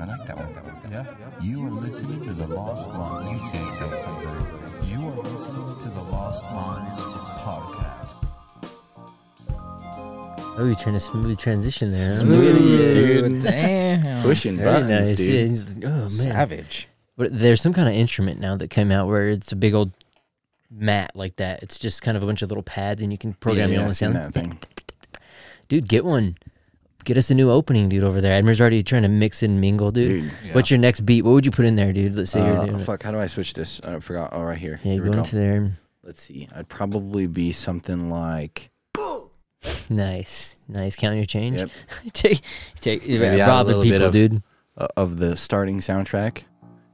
I like that one. Yeah. You are listening to the Lost Minds. You say it, Dave. You are listening to the Lost Minds podcast. Oh, you're trying to smooth transition there. huh? Smooth, dude. Damn. Pushing Very buttons, nice. Yeah, dude. he's like, oh man. Savage. But there's some kind of instrument now that came out where it's a big old mat like that. It's just kind of a bunch of little pads, and you can program yeah, your yeah, own I've seen sound. that thing. Dude, get one. Get us a new opening, dude, over there. Admir's already trying to mix and mingle, dude. Dude. Yeah. What's your next beat? What would you put in there, dude? Let's say you're Uh, doing it. fuck, how do I switch this? I forgot. Oh, right here. Yeah, Here go go. into there. Let's see. I'd probably be something like. Nice, nice. Count your change. Yep. take, take. Maybe add a rob the little bit people, of- dude. uh, of the starting soundtrack.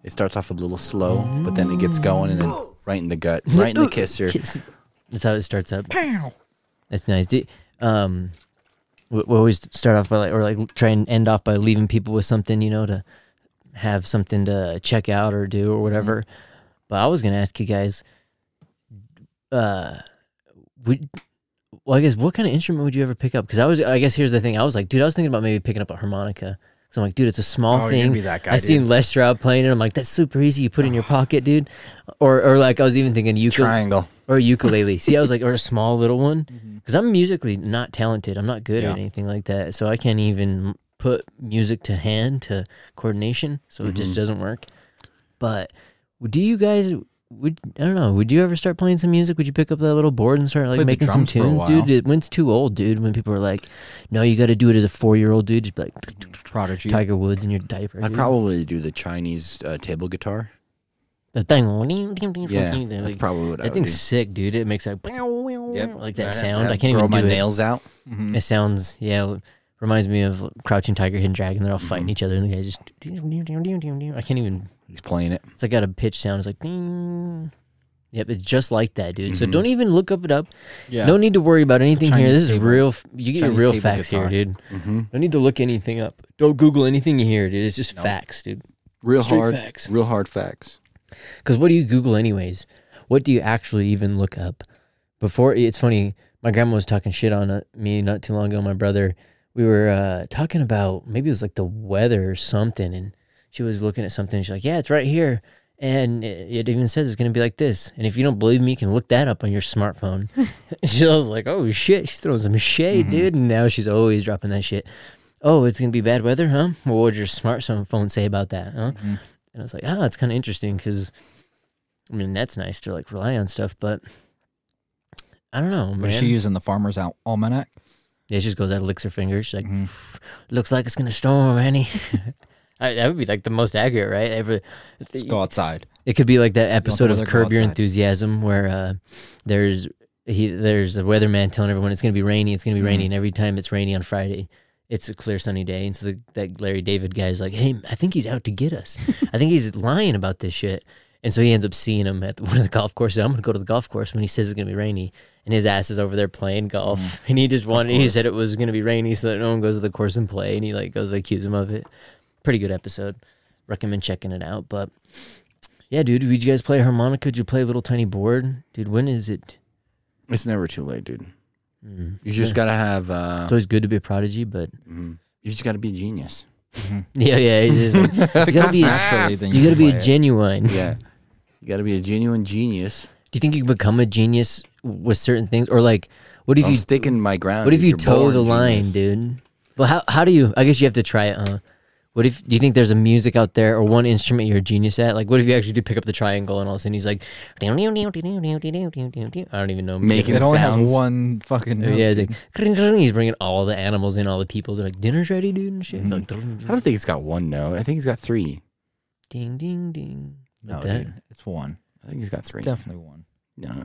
It starts off a little slow, but then it gets going and then right in the gut, right in the kisser. Kiss. That's how it starts up. That's nice. Do, um, we, we always start off by like, or like try and end off by leaving people with something, you know, to have something to check out or do or whatever. But I was gonna ask you guys, uh, would well, I guess what kind of instrument would you ever pick up? Because I was, I guess here's the thing. I was like, dude, I was thinking about maybe picking up a harmonica. So I'm like, dude, it's a small Oh, thing. be that guy, I seen dude. Les Stroud playing it. I'm like, that's super easy. You put it in your pocket, dude. Or, or like I was even thinking ukulele Triangle. Or a ukulele. See, I was like, or a small little one, because I'm musically not talented. I'm not good Yeah. at anything like that, so I can't even put music to hand to coordination. So it just Mhm. doesn't work. But do you guys? Would I don't know? Would you ever start playing some music? Would you pick up that little board and start like Played the making some drums for a tunes, while. dude? It, when it's too old, dude. When people are like, "No, you got to do it as a four year old dude," just be like Prodigy. Tiger Woods in your diaper. I'd dude. probably do the Chinese uh, table guitar. The thing. Yeah, like, that's probably what I that would thing's do. sick, dude. It makes like Yep. like that I'd have to sound. have- I can't throw even my do it. nails out. Mhm. It sounds yeah. Reminds me of Crouching Tiger, Hidden Dragon. They're all fighting Mhm. each other, and the guy just. I can't even. He's playing it. It's like got a pitch sound. It's like. Ding. Yep, it's just like that, dude. So Mhm. don't even look up it up. Yeah. No need to worry about anything here. Chinese This is table- real. f- You get your Chinese real table facts guitar. here, dude. hmm No need to look anything up. Don't Google anything you hear, dude. It's just facts, dude. Real Straight hard. facts. Real hard facts. Because what do you Google anyways? What do you actually even look up? Before it's funny, my grandma was talking shit on uh, me not too long ago. My brother, we were uh, talking about maybe it was like the weather or something, and she was looking at something. She's like, "Yeah, it's right here." And it, it even says it's gonna be like this. And if you don't believe me, you can look that up on your smartphone. she was like, "Oh shit!" She's throwing some shade, Mhm. dude. And now she's always dropping that shit. Oh, it's gonna be bad weather, huh? Well, what would your smartphone say about that, huh? Mhm. And I was like, ah, it's kind of interesting because, I mean, that's nice to like rely on stuff, but I don't know, Was man. she using the farmer's Al- almanac? yeah, she just goes out, and licks her fingers. She's like, Mhm. looks like it's gonna storm, Annie. I, that would be like the most accurate, right? Ever. Let's go outside. It could be like that episode of Curb Your. Enthusiasm where uh, there's he there's a weatherman telling everyone it's gonna be rainy, it's gonna be rainy, Mhm. and every time it's rainy on Friday, it's a clear sunny day. And so the, that Larry David guy is like, "Hey, I think he's out to get us. I think he's lying about this shit." And so he ends up seeing him at one of the golf courses. I'm gonna go to the golf course when he says it's gonna be rainy, and his ass is over there playing golf, mm. and he just wanted. He said it was gonna be rainy so that no one goes to the course and play, and he like goes accuse him of it. Pretty good episode. Recommend checking it out. But yeah, dude, did you guys play harmonica? Did you play a little tiny board, dude? When is it? It's never too late, dude. Mm. You just gotta have. Uh, It's always good to be a prodigy, but mhm. You just gotta be a genius. Mhm. yeah, yeah, it is. Like, If it gotta be- naturally, you you got to be a it. genuine. Yeah. You gotta be a genuine genius. Do you think you can become a genius with certain things, or like, what if I'm you sticking my ground. what if you You're toe born the line, dude? Well, how how do you? I guess you have to try it, huh? What if do you think there's a music out there or one instrument you're a genius at? Like, what if you actually do pick up the triangle and all of a sudden he's like, I don't even know. Making It only sounds. has one fucking. Note, yeah, it's like, he's bringing all the animals in, all the people. They're like, dinner's ready, dude, and shit. Mhm. Like, I don't think it's got one note. I think he's got three. ding, ding, ding. no, Like that. dude, it's one. I think he's got It's three. definitely one. No.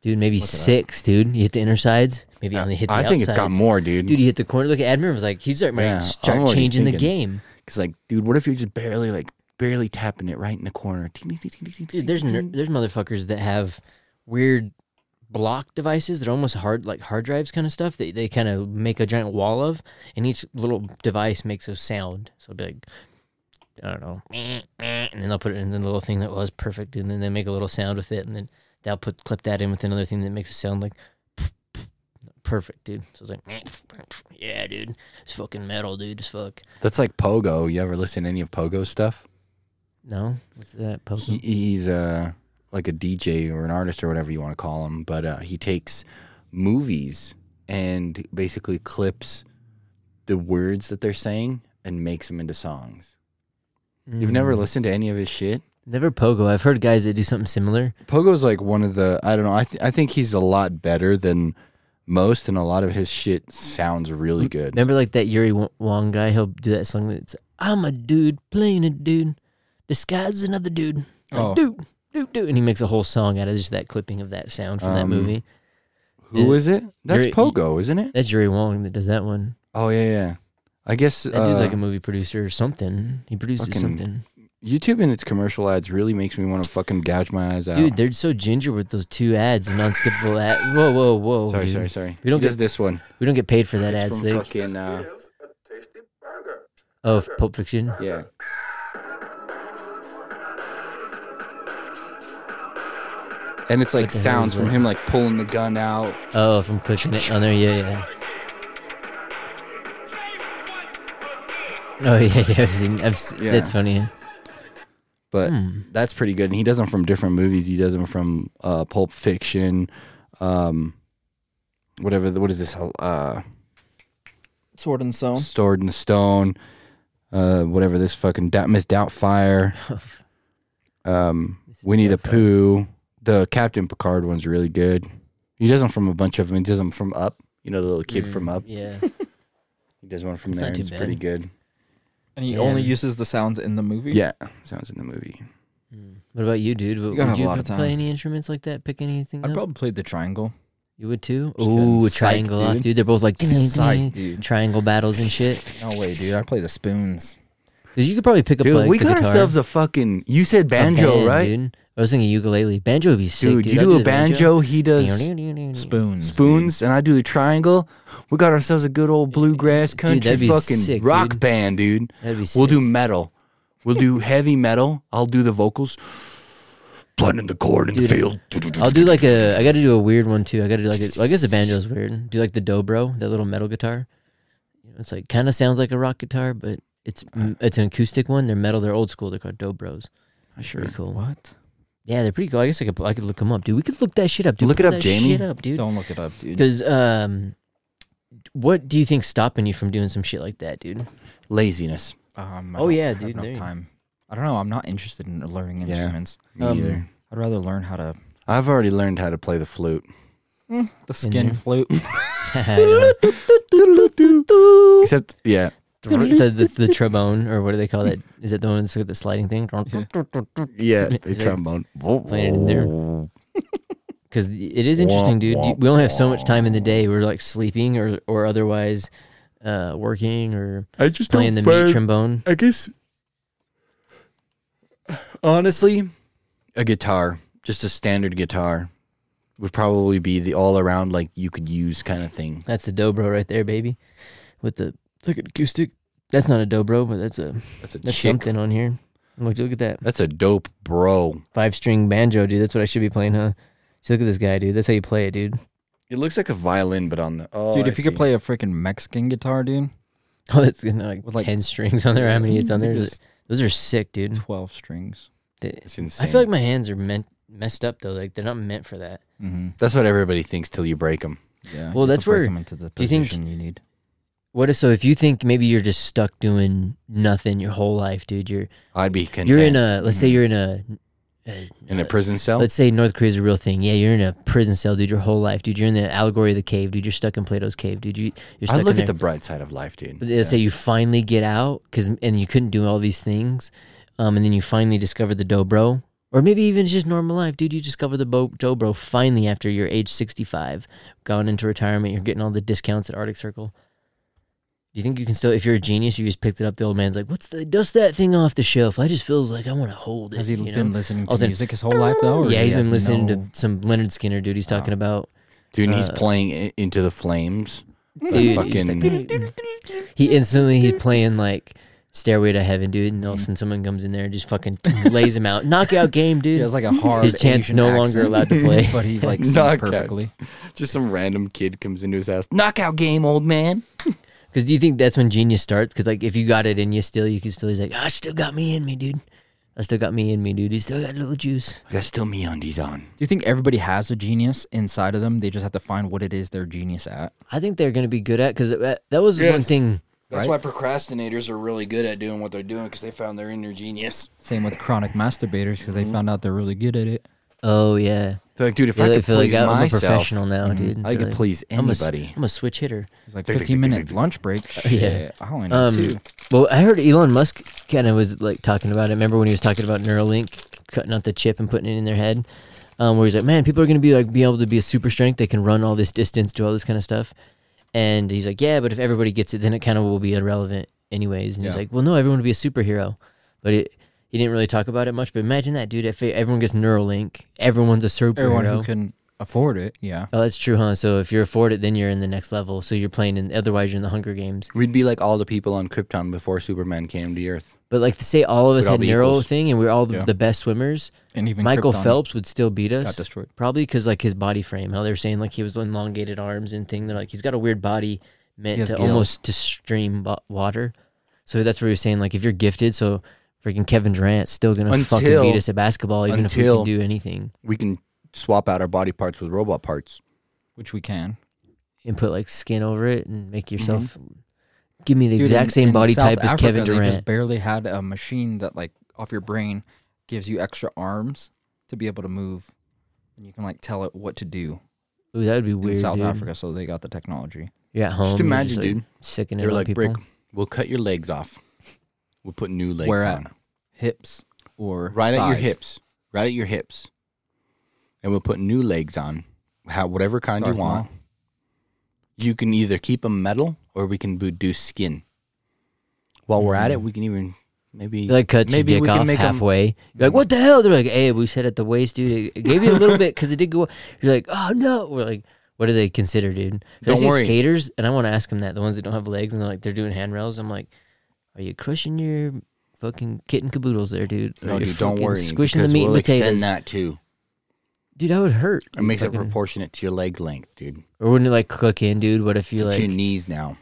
Dude, maybe Look it six, dude. You hit the inner sides. Maybe only hit the I think it's got more, dude. Dude, you hit the corner. Look at Admiral was like, he's starting Yeah, to I'm start changing the game. Cause like, dude, what if you're just barely like barely tapping it right in the corner? Dude, there's ner- there's motherfuckers that have weird block devices that are almost hard like hard drives kind of stuff. They they kind of make a giant wall of, and each little device makes a sound. So be like I don't know, and then they'll put it in the little thing that was perfect, and then they make a little sound with it, and then they'll put clip that in with another thing that makes a sound like. Perfect, dude. So I was like, yeah, dude, it's fucking metal, dude. It's fuck. That's like Pogo. You ever listen to any of Pogo's stuff? No, what's that? Pogo? He, he's uh, like a DJ or an artist or whatever you want to call him, but uh, he takes movies and basically clips the words that they're saying and makes them into songs. You've never Mm. listened to any of his shit? Never Pogo. I've heard guys that do something similar. Pogo's like one of the I don't know. I th- I think he's a lot better than most, and a lot of his shit sounds really good. Remember like that Yuri Wong guy? He'll do that song that's I'm a dude playing a dude, disguised as another dude. It's like, Oh. dude, dude, dude, and he makes a whole song out of just that clipping of that sound from that Um, movie. Who Uh, is it? That's Yuri- Pogo, isn't it? That's Yuri Wong that does that one. Oh yeah, yeah. I guess That dude's uh, like a movie producer or something. He produces fucking- something. YouTube and its commercial ads really makes me want to fucking gouge my eyes out. Dude, they're so ginger with those two ads, non-skippable ad. Whoa, whoa, whoa! sorry, dude. sorry, sorry. We don't get- this one. We don't get paid for that It's ad, from fucking uh, Oh, Pulp Fiction. yeah. And it's like What the hell sounds from him like pulling the gun out. Oh, from clicking it on there. Yeah, yeah. Oh yeah, yeah. I've seen. I've se- Yeah. That's funny. But Hmm. that's pretty good. And he does them from different movies. He does them from uh, Pulp Fiction, um, whatever. The, what is this? Uh, Sword and Stone. Sword and Stone, uh, whatever this fucking Doubt, Miss Doubtfire, um, Winnie the Pooh. The Captain Picard one's really good. He does them from a bunch of them. He does them from Up. You know the little kid from Mm, Up. Yeah. He does one from It's there. not too It's pretty good. And he Yeah. only uses the sounds in the movie. Yeah, sounds in the movie. Hmm. What about you, dude? Would, gotta would have a you lot of play time. any instruments like that? Pick anything I up? probably played the triangle. you would too. Just kidding. Ooh, a Psych, triangle off, dude. dude. They're both like Psych, dude. triangle battles and shit. No way, dude. I play the spoons. Because you could probably pick up a. Dude, like we the got guitar. ourselves a fucking. You said banjo, band, right? Dude. I was thinking ukulele. Banjo would be sick, Dude, dude. you I'd do a the banjo, he does Spoons. spoons, and I do the triangle. We got ourselves a good old bluegrass country fucking sick, rock dude. band, dude. That'd be sick. We'll do metal. We'll do heavy metal. I'll do the vocals. Blending the chord in the field. I'll do like a. I got to do a weird one too. I got to do like. A, I guess the banjo's weird. Do like the dobro, that little metal guitar. It's like kind of sounds like a rock guitar, but it's it's an acoustic one. They're metal. They're old school. They're called dobros. Sure. Pretty cool. What? Yeah, they're pretty cool. I guess I could I could look them up, dude. We could look that shit up, dude. Look it Pull up, that Jamie. Shit up, dude. Don't look it up, dude. Because um, what do you think's stopping you from doing some shit like that, dude? Laziness. Um, I Oh, don't yeah, have dude, enough there you- time. I don't know. I'm not interested in learning Yeah. instruments. Me Um, either. I'd rather learn how to I've already learned how to play the flute. the skin there. flute. I Except, yeah. Know. the, the, the trombone, or what do they call that? Is it the one that's with the sliding thing? Yeah, the there- trombone. Playing it in there. Because it is interesting, dude. We only have so much time in the day. We're like sleeping or or otherwise uh, working or I just playing the meat trombone. I guess honestly, a guitar, just a standard guitar, would probably be the all around like you could use kind of thing. That's the dobro right there, baby. With the like an acoustic. That's not a dobro, but that's a That's a that's chick. something on here. Look, look at that That's a dope bro. five string banjo, dude. That's what I should be playing, huh? See, look at this guy, dude. That's how you play it, dude. It looks like a violin, but on the oh, dude, I if you could play a freaking Mexican guitar, dude, Oh, that's you know, like, With, like- ten strings on there. How many it's on there? Just Those are sick, dude. 12 strings. It's insane. I feel like my hands are meant messed up though. Like they're not meant for that. Mm-hmm. that's what everybody thinks till you break them. Yeah. Well, you have that's to break where- 'em into the do you think- you need. What if so? If you think maybe you're just stuck doing nothing your whole life, dude. You're I'd be content. you're in a let's say Mhm. you're in a, uh, in a prison cell. Let's say North Korea's a real thing. Yeah, you're in a prison cell, dude. Your whole life, dude. You're in the allegory of the cave, dude. You're stuck in Plato's cave, dude. You, you're I stuck look in at there. the bright side of life, dude. But let's say you finally get out, cause and you couldn't do all these things, um, and then you finally discover the dobro, or maybe even it's just normal life, dude. You discover the bo- dobro finally after you're age 65, gone into retirement. You're getting all the discounts at Arctic Circle. Do you think you can still, if you're a genius, you just picked it up? The old man's like, "What's the dust that thing off the shelf?" I just feels like I want to hold it. Has he you been know? listening I was to in- music his whole life, though? Yeah, he he's has been listening no- to some Lynyrd Skynyrd, dude. He's talking about Dude, and he's uh, playing i- into the flames. The Dude, he's fucking he instantly he's playing like Stairway to Heaven, dude, and all of a sudden someone comes in there and just fucking lays him out. Knockout game, dude. He has like a hard. His chant's Asian no longer accent, allowed to play. but he's like sings Knockout. perfectly. Just some random kid comes into his house. Knockout game, old man. Because do you think that's when genius starts? Because like if you got it in you still, you can still. He's like, I still got me in me, dude. I still got me in me, dude. He still got a little juice. I got still me undies on. Do you think everybody has a genius inside of them? They just have to find what it is they're genius at. I think they're gonna be good at because that, uh, that was one Yes. thing. That's Right? why procrastinators are really good at doing what they're doing because they found their inner genius. Same with chronic masturbators because they mm-hmm. found out they're really good at it. Oh yeah, They're like, dude, if Yeah, I could feel please like I'm a myself, professional now, dude. I could like, please I'm a, s- anybody. I'm a switch hitter. It's like Tick, tick, 15 tick, minute tick, lunch break. Yeah. Shit, I only know Um, two. Well, I heard Elon Musk kind of was like talking about it. Remember when he was talking about Neuralink cutting out the chip and putting it in their head? Um, where he's like, man, people are going to be like, be able to be a super strength. They can run all this distance, do all this kind of stuff. And he's like, yeah, but if everybody gets it, then it kind of will be irrelevant anyways. And he's Yeah. like, well, no, everyone will be a superhero. But it, he didn't really talk about it much. But imagine that, dude. If everyone gets Neuralink, everyone's a superhero. Everyone who can afford it, yeah. Oh, that's true, huh? So if you're afford it, then you're in the next level. So you're playing in. Otherwise, you're in the Hunger Games. We'd be like all the people on Krypton before Superman came to Earth. But like to say all of us We'd all had be neuro equals. thing and we're all the, Yeah. the best swimmers, And even Michael Krypton Phelps would still beat got us. destroyed. Probably because like his body frame, how they're saying like he was elongated arms and thing. They're like he's got a weird body meant He has to gills. almost to stream bo- water. So that's what he was saying. Like if you're gifted, so freaking Kevin Durant's still gonna fucking beat us at basketball, even if we until- can do anything We can swap out our body parts with robot parts. Which we can. and put like skin over it and make yourself. Give me the Mm-hmm. Dude, exact in- same in body South type as Africa, Kevin They Durant. just barely had a machine that like off your brain gives you extra arms to be able to move, and you can like tell it what to do Ooh, that would be in weird, South dude. Africa. So they got the technology. You're at home. Just you're imagine, like, dude. Sicking it They're on like, people. Brick, we'll cut your legs off. We'll put new legs Where on. Hips or Right at your hips. Right at your hips. And we'll put new legs on. How whatever kind Darth you want. Maul. You can either keep them metal or we can do skin. While we're Mm. at it, we can even maybe They like cut maybe your we dick can off halfway. You're like, what the hell? They're like, hey, we said at the waist, dude. It gave you a little bit because it did go. You're like, oh no. We're like, what do they consider, dude? I Don't see worry. skaters, and I want to ask them that. The ones that don't have legs, and they're like, they're doing handrails. I'm like, are you crushing your fucking kitten caboodles there, dude? No, you're dude, don't worry. Squishing the meat we'll and potatoes. extend that too. Dude, that would hurt. It makes it proportionate to your leg length, dude. Or wouldn't it like click in, dude? What if you It's like? to your knees now.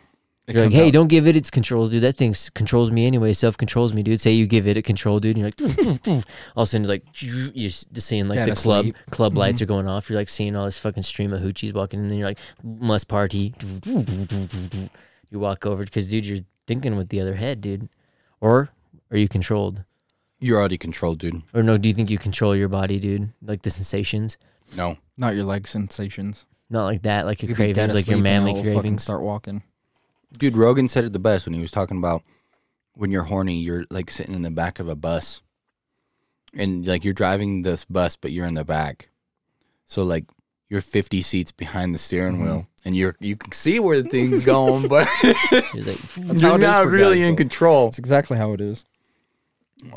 It You're like, hey, out- don't give it its controls, dude. That thing controls me anyway. Self controls me, dude. Say you give it a control, dude. And you're like, all of a sudden, it's like you're just seeing like Dead the club asleep. club lights Mhm. are going off. You're like seeing all this fucking stream of hoochies walking, in, and then you're like, must party. You walk over because, dude, you're thinking with the other head, dude. Or are you controlled? You're already controlled, dude. Or no? Do you think you control your body, dude? Like the sensations? No. Not your leg sensations. Not like that. Like your You could be dead cravings, like your asleep and manly it'll fucking cravings. Start walking. Dude, Rogan said it the best when he was talking about when you're horny, you're like sitting in the back of a bus. And like you're driving this bus, but you're in the back. So like you're 50 seats behind the steering Mhm. wheel and you're you can see where the thing's going, but He's like, you're it is not for really guys, in though. control. That's exactly how it is.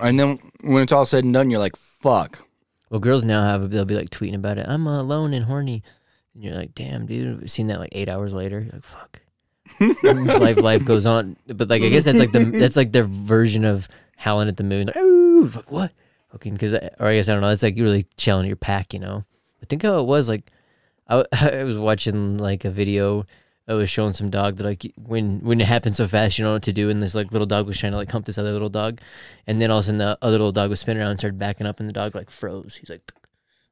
And then when it's all said and done, you're like, fuck. Well, girls now have they'll be like tweeting about it. I'm uh, alone and horny, and you're like, damn, dude. Seen that like eight hours later. You're like, fuck. life, life goes on. But like, I guess that's like the that's like their version of howling at the moon. Like, ooh, fuck what? Fucking because, or I guess I don't know. That's like you really chilling your pack, you know. But think how it was. Like, I, I was watching like a video. I was showing some dog that like when when it happens so fast, you don't know what to do. And this like little dog was trying to like hump this other little dog, and then all of a sudden the other little dog was spinning around and started backing up, and the dog like froze. He's like,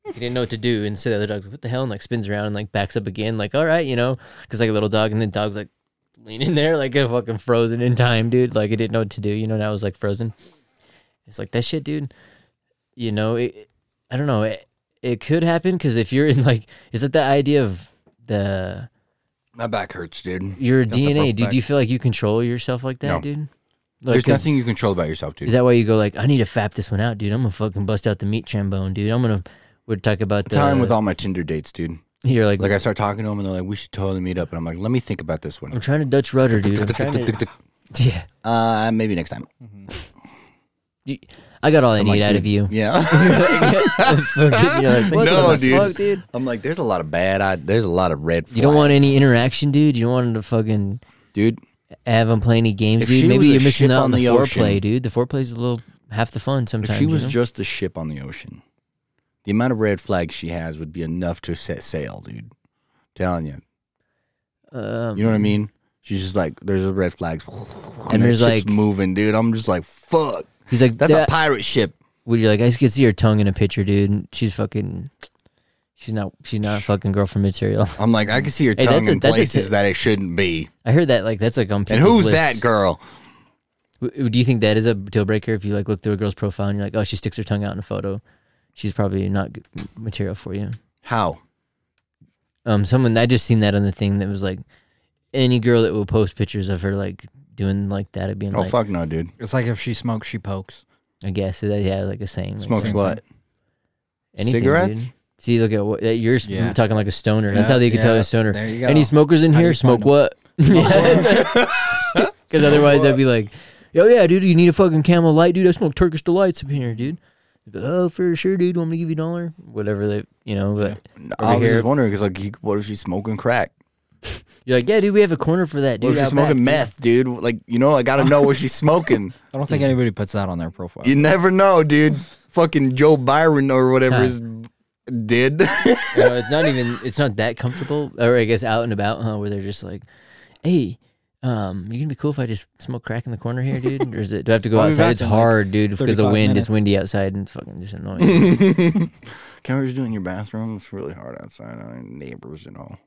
he didn't know what to do, and so the other dog's like, "What the hell?" and like spins around and like backs up again, like, "All right, you know," because like a little dog, and then dog's like leaning there like a fucking frozen in time, dude. Like it didn't know what to do, you know. And I was like frozen. It's like that shit, dude. You know, it, I don't know. It, it could happen because if you're in like, is it the idea of the My back hurts, dude. your Got the DNA? broke Dude, do you feel like you control yourself like that, No. dude? Like, There's 'cause- nothing you control about yourself, dude. Is that why you go like, I need to fap this one out, dude? I'm gonna fucking bust out the meat trombone, dude. I'm gonna. We're talking about the time with all my Tinder dates, dude. You're like, Like I start talking to them and they're like, "We should totally meet up," and I'm like, "Let me think about this one." I'm trying to Dutch rudder, dude. I'm trying to, yeah, Uh, maybe next time. I got all I need like, out dude, of you. Yeah. Like, No, dude. fuck, dude? I'm like, there's a lot of bad. I, there's a lot of red. You don't want any interaction, dude. You don't want him to fucking dude. have them play any games, If dude. Maybe you're missing out on the, the foreplay, dude. The foreplay's a little half the fun sometimes. If she was you know? just a ship on the ocean, the amount of red flags she has would be enough to set sail, dude. telling you. um, You know what I mean? She's just like, there's a red flags. And, there's, there's like- moving, dude. I'm just like, fuck. He's like, That's a pirate ship. Would you like? I could see her tongue in a picture, dude. and She's fucking. She's not. She's not a fucking girlfriend material. I'm like, I can see her Hey, tongue a- in that's a places that it shouldn't be. I heard that like that's like on And people's who's lists. that girl? W- Do you think that is a deal breaker if you like look through a girl's profile and you're like, oh, she sticks her tongue out in a photo, she's probably not good material for you. How? Um, someone I just seen that on the thing that was like, any girl that will post pictures of her like doing like that, it being Oh, like, fuck no, dude. It's like if she smokes, she pokes. I guess that yeah, like a saying. Like, Smokes same what? anything, Cigarettes? dude. See, look at what you're s- Yeah. talking like a stoner. That's how they can tell yeah, a stoner. There you go. Any smokers in How do here? you Smoke find 'em? what? Because otherwise, I'd be like, "Yo, yeah, dude, you need a fucking Camel Light, dude. I smoke Turkish delights up here, dude." They'd be like, oh, for sure, dude. Want me to give you a dollar? Whatever they, you know. But I was here- just wondering because, like, he- what if she's smoking crack? you're like, "Yeah, dude, we have a corner for that, dude." if she's out smoking back, meth, dude? Like, you know, I gotta know what she's smoking. I don't think anybody puts that on their profile. You never know, dude. Fucking Joe Byron or whatever is did. You know, it's not even. It's not that comfortable, or I guess out and about, huh? Where they're just like, "Hey." Um, you gonna be cool if I just smoke crack in the corner here, dude? Or is it? Do I have to go I'll be outside? back It's in, like, hard, dude, because the 35 wind. minutes. It's windy outside and it's fucking just annoying. Can we just do it in your bathroom? It's really hard outside. I mean, neighbors, you know.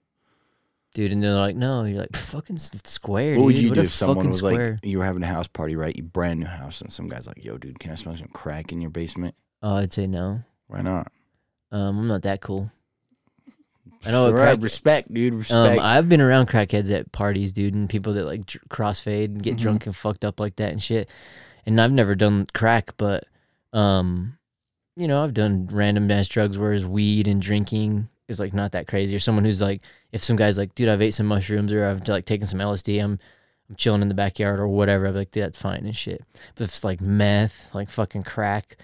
Dude. And they're like, no, you're like fucking square. What would you What do if someone was square. like, you were having a house party, right? You brand new house, and some guy's like, "Yo, dude, can I smell some crack in your basement?" oh, I'd say no. Why not? Um, I'm not that cool. I know All right, crack. respect, dude. Respect. Um, I've been around crackheads at parties, dude, and people that like dr- crossfade and get Mm-hmm. Mhm. drunk and fucked up like that and shit. And I've never done crack, but um, you know, I've done random ass drugs, whereas weed and drinking is like not that crazy. Or someone who's like, if some guy's like, dude, I've ate some mushrooms or I've like taken some LSD, I'm I'm chilling in the backyard or whatever. I'm like, that's fine and shit. But if it's like meth, like fucking crack,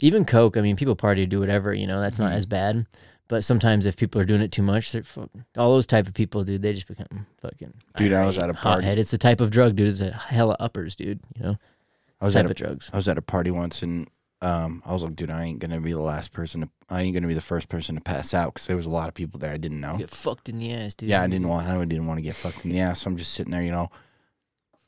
even coke. I mean, people party do whatever, you know. That's not Mhm. as bad. But sometimes if people are doing it too much, they're fuck, all those type of people, dude. They just become fucking. Dude, I was at a party- hothead. It's the type of drug, dude. It's a hella uppers, dude. You know, I was type at a of drugs. I was at a party once and um, I was like, dude, I ain't gonna be the last person. To, I ain't gonna be the first person to pass out because there was a lot of people there I didn't know. Get fucked in the ass, dude. Yeah, I didn't want. I didn't want to get fucked in the ass. So I'm just sitting there, you know,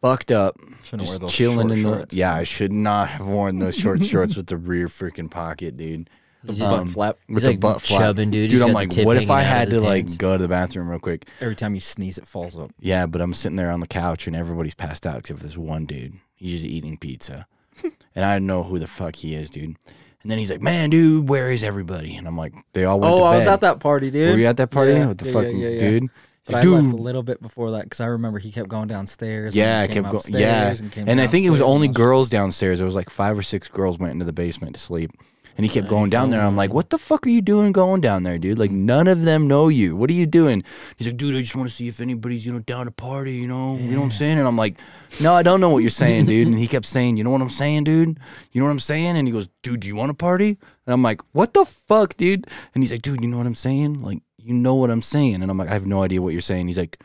fucked up, Shouldn't wear just those chilling short in the. shorts. Yeah, I should not have worn those short shorts with the rear freaking pocket, dude. The butt Um, flap. With He's the like butt flap, chubbing, dude. Dude, He's I'm got the like, tip what if hanging I out of had the to like go to the bathroom real quick? Every time you sneeze, it falls up. Yeah, but I'm sitting there on the couch and everybody's passed out except for this one dude. He's just eating pizza. and I don't know who the fuck he is, dude. And then he's like, man, dude, where is everybody? And I'm like, they all went oh, to Oh, I was at that party, dude. Were you at that party Yeah, with the yeah, fucking yeah, dude? But I dude, left a little bit before that because I remember he kept going downstairs. Yeah, and I kept going. Yeah, and, and I think it was only girls downstairs. There was like five or six girls went into the basement to sleep, and he kept going down there. I'm like, what the fuck are you doing going down there, dude? Like none of them know you. What are you doing? He's like, dude, I just want to see if anybody's you know down to party. You know, you know what I'm saying? And I'm like, no, I don't know what you're saying, dude. And he kept saying, you know what I'm saying, dude? You know what I'm saying? And he goes, dude, do you want to party? And I'm like, what the fuck, dude? And he's like, dude, you know what I'm saying? Like, you know what I'm saying? And I'm like, I have no idea what you're saying. He's like,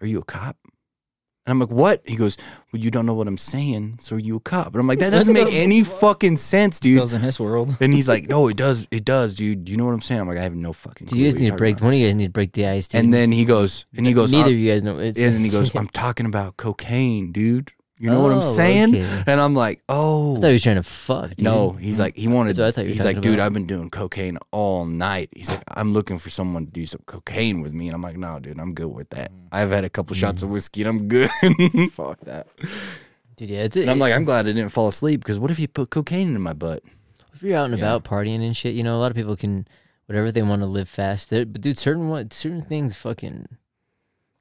are you a cop? And I'm like, what? He goes, well, you don't know what I'm saying, so are you a cop? And I'm like, that doesn't make any fucking sense, It dude. does in his world. And he's like, no, it does, it does, dude. You know what I'm saying? I'm like, I have no fucking. Do clue you guys need to break? about." One of you guys need to break the ice, dude. And then he goes, and he goes, neither of you guys know. It's, and then he goes, I'm talking about cocaine, dude. You know what I'm Oh, saying? okay. And I'm like, oh. I thought he was trying to fuck. Dude. No, he's like he wanted. That's what I thought you were he's like, talking dude, about. I've been doing cocaine all night. He's like, I'm looking for someone to do some cocaine with me, and I'm like, no, dude, I'm good with that. Mm. I've had a couple mm. shots of whiskey, and I'm good. Fuck that. dude. Yeah, it's. and I'm like, I'm glad I didn't fall asleep because what if you put cocaine in my butt? if you're out and about partying and shit, you know, a lot of people can whatever they want to live fast. But dude, certain what certain things fucking.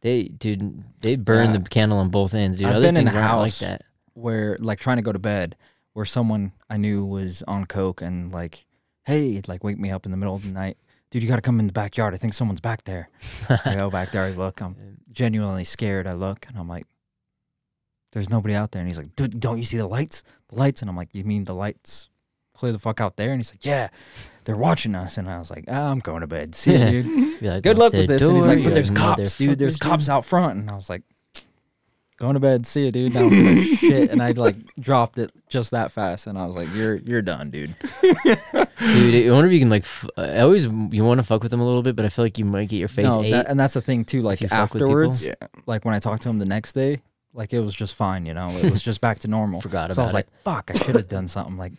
They dude, they burn Yeah. the uh, candle on both ends, dude. I've Other been in things a aren't like house that. where like trying to go to bed where someone I knew was on coke and like, hey, like wake me up in the middle of the night. Dude, you gotta come in the backyard. I think someone's back there. I go back there, I look, I'm genuinely scared. I look and I'm like, There's nobody out there. And he's like, Dude, don't you see the lights? The lights. And I'm like, You mean the lights clear the fuck out there? And he's like, Yeah, they're watching us. And I was like, ah, I'm going to bed. See you, dude. Be like, Good "Out luck the with this. And he's door, like, But you there's cops, dude. There's motherfuckers, cops out front. And I was like, going to bed. See you, dude. Now I'm like, shit, and I like dropped it just that fast, and I was like, "You're you're done, dude." Dude, I wonder if you can like. F- I always you want to fuck with them a little bit, but I feel like you might get your face no, ate. that, and that's the thing too. Like you fuck with people. afterwards, Yeah. like when I talked to him the next day, like it was just fine. You know, it was just back to normal. Forgot so I was about like, "Fuck, I should have done something." Like,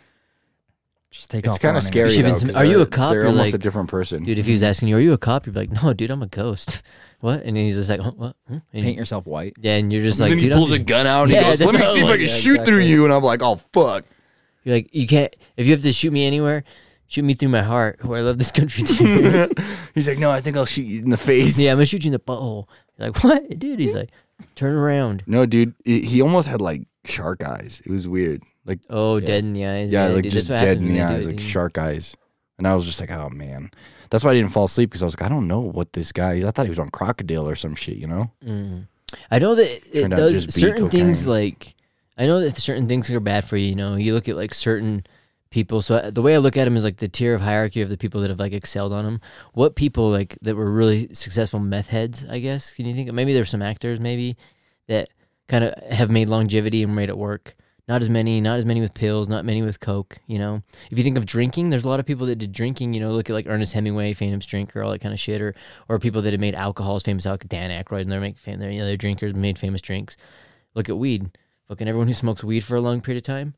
just take It's off. kind of scary. should've been though, some- are you a they're- cop They're or, almost like- a different person. Dude, if he was asking you, "Are you a cop?" You'd be like, "No, dude, I'm a ghost." what? And then he's just like, huh, "What?" Hmm? And Paint yourself white. yeah, and you're just And like, then he "Dude, I'm pulls a gun out and Yeah, he goes, "Let me see if I'm can like, shoot through you." And I'm like, "Oh fuck." You're like, you can't. If you have to shoot me anywhere, shoot me through my heart, where I love this country too. He's like, "No, I think I'll shoot you in the face." yeah, I'm gonna shoot you in the butthole. You're like, what, dude? He's like, turn around. No, dude, he he almost had like shark eyes. It was weird. Like, Oh, Yeah. dead in the eyes. yeah, like dude, just dead in the when they do eyes, it, like shark eyes. And I was just like, "Oh man." That's why I didn't fall asleep because I was like, I don't know what this guy. Is. I thought he was on crocodile or some shit, you know. Mm. I know that it does certain things like I know that certain things are bad for you. You know, you look at like certain people. So uh, the way I look at them is like the tier of hierarchy of the people that have like excelled on them. What people like that were really successful meth heads? I guess. Can you think? Maybe there's some actors maybe that kind of have made longevity and made it work. Not as many, not as many with pills, not many with coke. You know, if you think of drinking, there's a lot of people that did drinking. You know, look at like Ernest Hemingway, famous drinker, all that kind of shit, or or people that have made alcohols, famous alcohol, Dan Aykroyd, and they're making fam- they're, you know, they're drinkers, made famous drinks. Look at weed. Fucking everyone who smokes weed for a long period of time,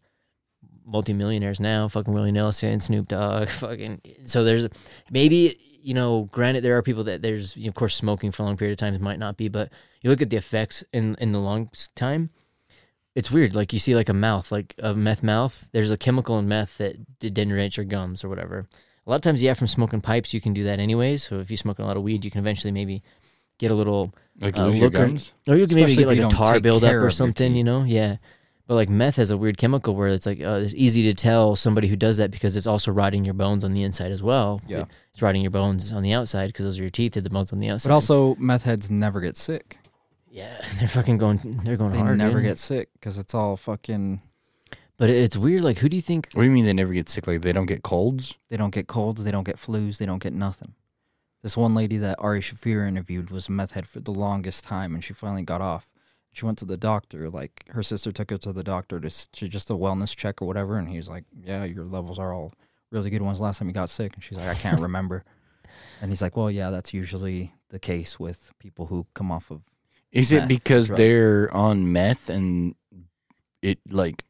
multimillionaires now. Fucking Willie Nelson, Snoop Dogg, fucking. So there's maybe you know, granted there are people that there's you know, of course smoking for a long period of time might not be, but you look at the effects in in the long time. It's weird. Like you see like a mouth, like a meth mouth. There's a chemical in meth that degenerates your gums or whatever. A lot of times, yeah, from smoking pipes, you can do that anyways. So if you smoke a lot of weed, you can eventually maybe get a little Like Uh, lose your look or- or you can maybe get like a don't tar buildup or something, you know? Yeah. But like meth has a weird chemical where it's like uh, it's easy to tell somebody who does that because it's also rotting your bones on the inside as well. Yeah. It's rotting your bones on the outside because those are your teeth, they're the bones on the outside. But also, meth heads never get sick. Yeah, they're fucking going, they're going They hard. never man. get sick because it's all fucking. But it's weird. Like, who do you think? What do you mean they never get sick? Like they don't get colds? They don't get colds. They don't get flus. They don't get nothing. This one lady that Ari Shaffir interviewed was a meth head for the longest time, and she finally got off. She went to the doctor. Like her sister took her to the doctor to, s- to just a wellness check or whatever, and he was like, "Yeah, your levels are all really good. When's the last time you got sick?" And she's like, "I can't remember." And he's like, "Well, yeah, that's usually the case with people who come off of." Is it because drug. they're on meth and it like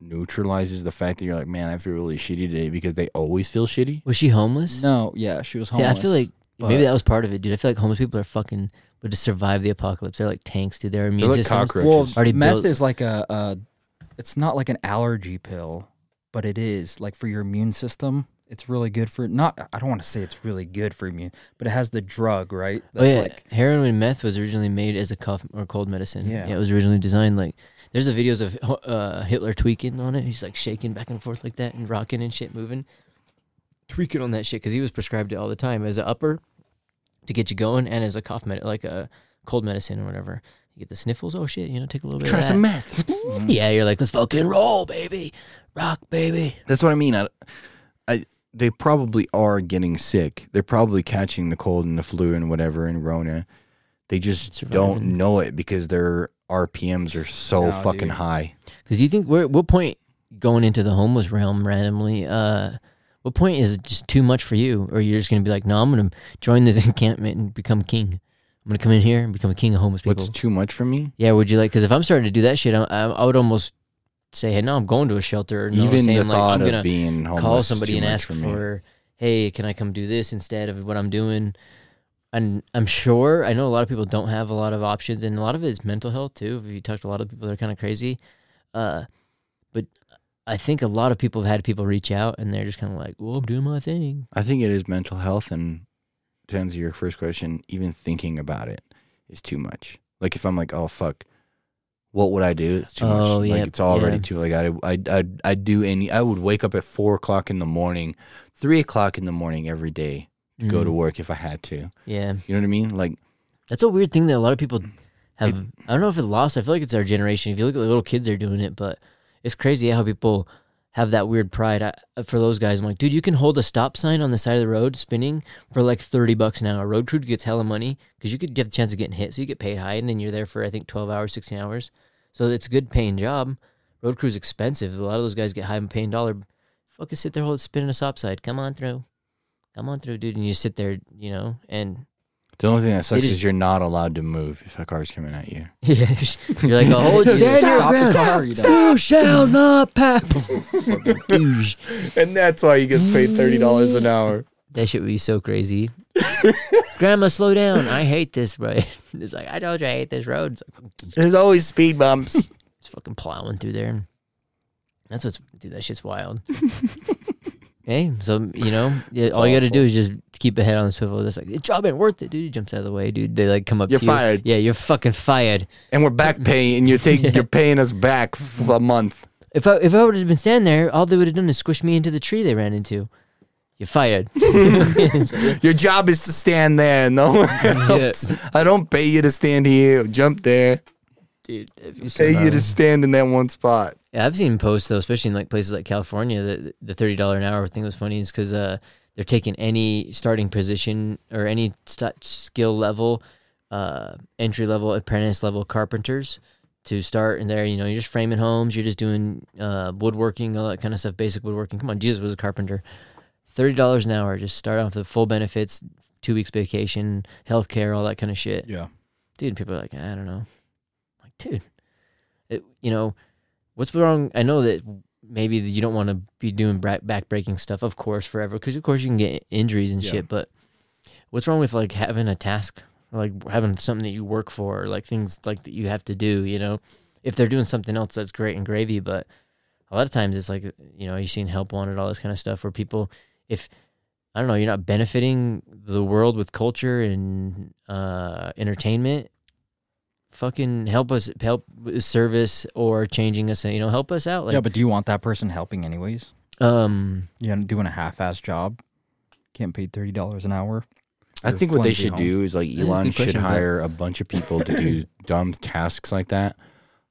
neutralizes the fact that you're like, man, I feel really shitty today because they always feel shitty? Was she homeless? No, yeah, she was See, homeless. I feel like maybe that was part of it, dude. I feel like homeless people are fucking would just survive the apocalypse. They're like tanks, dude. Their They're immune like systems. cockroaches. Well, already meth built- is like a, a, it's not like an allergy pill, but it is like for your immune system. It's really good for not. I don't want to say it's really good for immune, but it has the drug, right? Oh yeah, like heroin and meth was originally made as a cough or cold medicine. Yeah. it was originally designed like. There's the videos of uh, Hitler tweaking on it. He's like shaking back and forth like that and rocking and shit, moving, tweaking on that shit because he was prescribed it all the time as an upper to get you going and as a cough med, like a cold medicine or whatever. You get the sniffles. Oh shit, you know, take a little bit. Try of that. some meth. Yeah, you're like, let's fucking roll, baby, rock, baby. That's what I mean. I, I, they probably are getting sick. They're probably catching the cold and the flu and whatever and Rona. They just Surviving. don't know it because their RPMs are so No, fucking dude. high. Because do you think where what point going into the homeless realm randomly? Uh, what point is it just too much for you, or you're just gonna be like, no, I'm gonna join this encampment and become king. I'm gonna come in here and become a king of homeless people. What's too much for me? yeah, would you like? Because if I'm starting to do that shit, I, I, I would almost say, hey, no, I'm going to a shelter. No, Even saying the like, thought I'm gonna of being homeless call somebody and ask for for, hey, can I come do this instead of what I'm doing? And I'm sure I know a lot of people don't have a lot of options, and a lot of it is mental health too. If you talk to a lot of people that are kind of crazy, uh, but I think a lot of people have had people reach out, and they're just kind of like, "Well, I'm doing my thing." I think it is mental health, and to answer your first question, even thinking about it is too much. Like if I'm like, oh fuck, what would I do? It's too Oh, much. yeah, Like it's already yeah. too. Like I, I, I, I do any. I would wake up at four o'clock in the morning, three o'clock in the morning every day to go to Mm, work if I had to. Yeah, You know what I mean? Like that's a weird thing that a lot of people have. I don't know if it's lost. I feel like it's our generation. If you look at the little kids, they're doing it, but it's crazy how people have that weird pride. I, for those guys, I'm like, dude, you can hold a stop sign on the side of the road spinning for like 30 bucks an hour. Road crew gets hella money because you could get the chance of getting hit. So you get paid high and then you're there for, I think, 12 hours, 16 hours. So it's a good paying job. Road crew's expensive. A lot of those guys get high and paying dollar. Fucking sit there, hold, spinning a stop sign. Come on through. Come on through, dude. And you sit there, you know, and The only thing that sucks is- is you're not allowed to move if a car's coming at you. yeah, you're like, oh, hold Stand stand your Stop the ground. car, you know. Shall not pass. And that's why he gets paid thirty dollars an hour. That shit would be so crazy. Grandma, slow down. I hate this road. It's like I told you I hate this road. It's, like, There's always speed bumps. it's fucking plowing through there. That's what's dude. That shit's wild. Hey, so you know, yeah, all you got to do is just keep a head on the swivel. It's like the job ain't worth it, dude. He jumps out of the way, dude. They like come up. You're to you. fired. Yeah, you're fucking fired. and we're back paying, and you're taking, Yeah. you're paying us back for a month. If I if I would have been standing there, all they would have done is squish me into the tree they ran into. You're fired. Your job is to stand there, no else. I don't pay you to stand here, or jump there. dude. Pay you to uh, stand in that one spot. Yeah, I've seen posts though, especially in like places like California. The the thirty dollar an hour thing was funny, is because uh, they're taking any starting position or any st- skill level, uh, entry level, apprentice level carpenters to start in there. You know, you're just framing homes, you're just doing uh, woodworking, all that kind of stuff, basic woodworking. Come on, Jesus was a carpenter. Thirty dollars an hour, just start off with full benefits, two weeks vacation, health care, all that kind of shit Yeah. dude, people are like, I don't know. Like, dude, it, you know, what's wrong? I know that maybe you don't want to be doing back breaking stuff, of course, forever, because of course you can get injuries and Yeah. shit. But what's wrong with like having a task, like having something that you work for, like things like that you have to do? You know, if they're doing something else, that's great and gravy. But a lot of times it's like, you know, you've seen help wanted, all this kind of stuff, where people, if I don't know, you're not benefiting the world with culture and uh, entertainment. Fucking help us, help service or changing us. You know, help us out. Like, yeah, but do you want that person helping anyways? um, You know, doing a half-ass job, getting paid thirty dollars an hour. I think what they should home. do is like Elon good should question, but- hire a bunch of people to do dumb tasks like that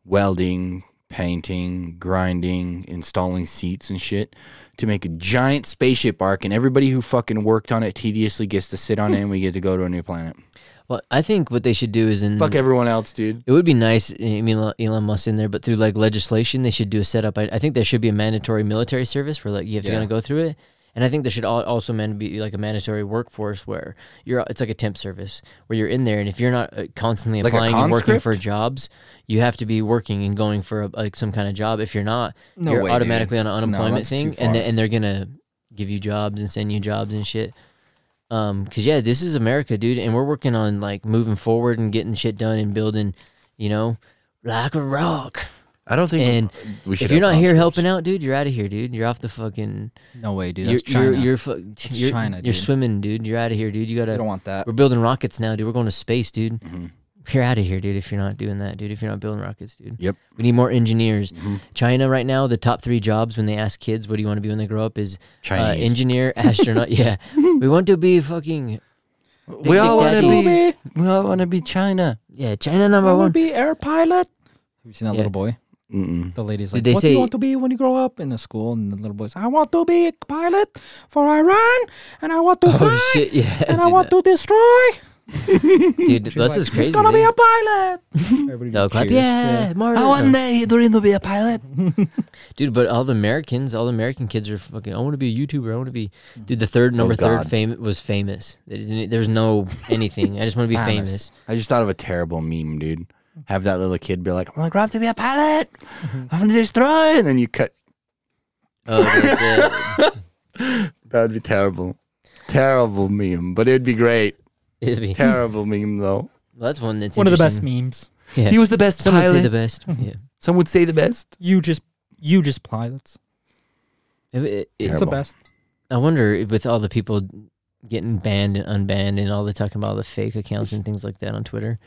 welding, painting, grinding, installing seats and shit to make a giant spaceship arc. And everybody who fucking worked on it tediously gets to sit on it and we get to go to a new planet. Well, I think what they should do is in Fuck everyone else, dude. It would be nice. I mean, Elon- Musk in there, but through like legislation, they should do a setup. I, I think there should be a mandatory military service where like you have to Yeah. kind of go through it, and I think there should al- also man be like a mandatory workforce where you're. It's like a temp service where you're in there, and if you're not uh, constantly Like a applying and working for conscript? jobs, you have to be working and going for a, like some kind of job. If you're not, No you're way, dude. automatically on an unemployment that's too thing, and far. they, and they're gonna give you jobs and send you jobs and shit. Um, cause yeah, this is America, dude, and we're working on like moving forward and getting shit done and building, you know, like a rock. I don't think And we should If you're not here conscripts. helping out, dude, you're out of here, dude. You're off the fucking. No way, dude. You're That's China. you're you're, fu- you're, China, you're dude. swimming, dude. You're out of here, dude. You gotta. don't want that. We're building rockets now, dude. We're going to space, dude. Mhm. You're out of here, dude. If you're not doing that, dude. If you're not building rockets, dude. Yep. We need more engineers. Mhm. China right now, the top three jobs when they ask kids, "What do you want to be when they grow up?" is uh, Chinese. engineer, astronaut. yeah, we want to be fucking. we all want to be. We all want to be China. Yeah, China number one. be air pilot. Have you seen that Yeah. little boy? Mm-mm. The lady's Did like, they "What do you want to be when you grow up?" In the school, and the little boy's, "I want to be a pilot for Iran, and I want to Oh fly, shit! Yeah, and I see want that. to destroy." dude. this That's like, just crazy. He's gonna be a pilot. Everybody They'll just clap. cheers. Yeah, Martin. I oh, one day dream to be a pilot. dude. But all the Americans, all the American kids are fucking. I want to be a YouTuber. I want to be. Dude, the third oh, number third God. fame was famous. They didn't- There's no anything. I just want to be Famous. famous. I just thought of a terrible meme, dude. Have that little kid be like, "I'm gonna grow up to be a pilot. I'm gonna destroy," and then you cut. Oh, the, That would be terrible. Terrible meme, but it'd be great. The, it'd be, Terrible meme though. well, that's one that's One of the best interesting. memes. Yeah. He was the best Some would say pilot. the best. Yeah. Some would say the best. You just, you just pilots. It- it- it- It's the best. I wonder if with all the people getting banned and unbanned and all the talking about all the fake accounts and things like that on Twitter.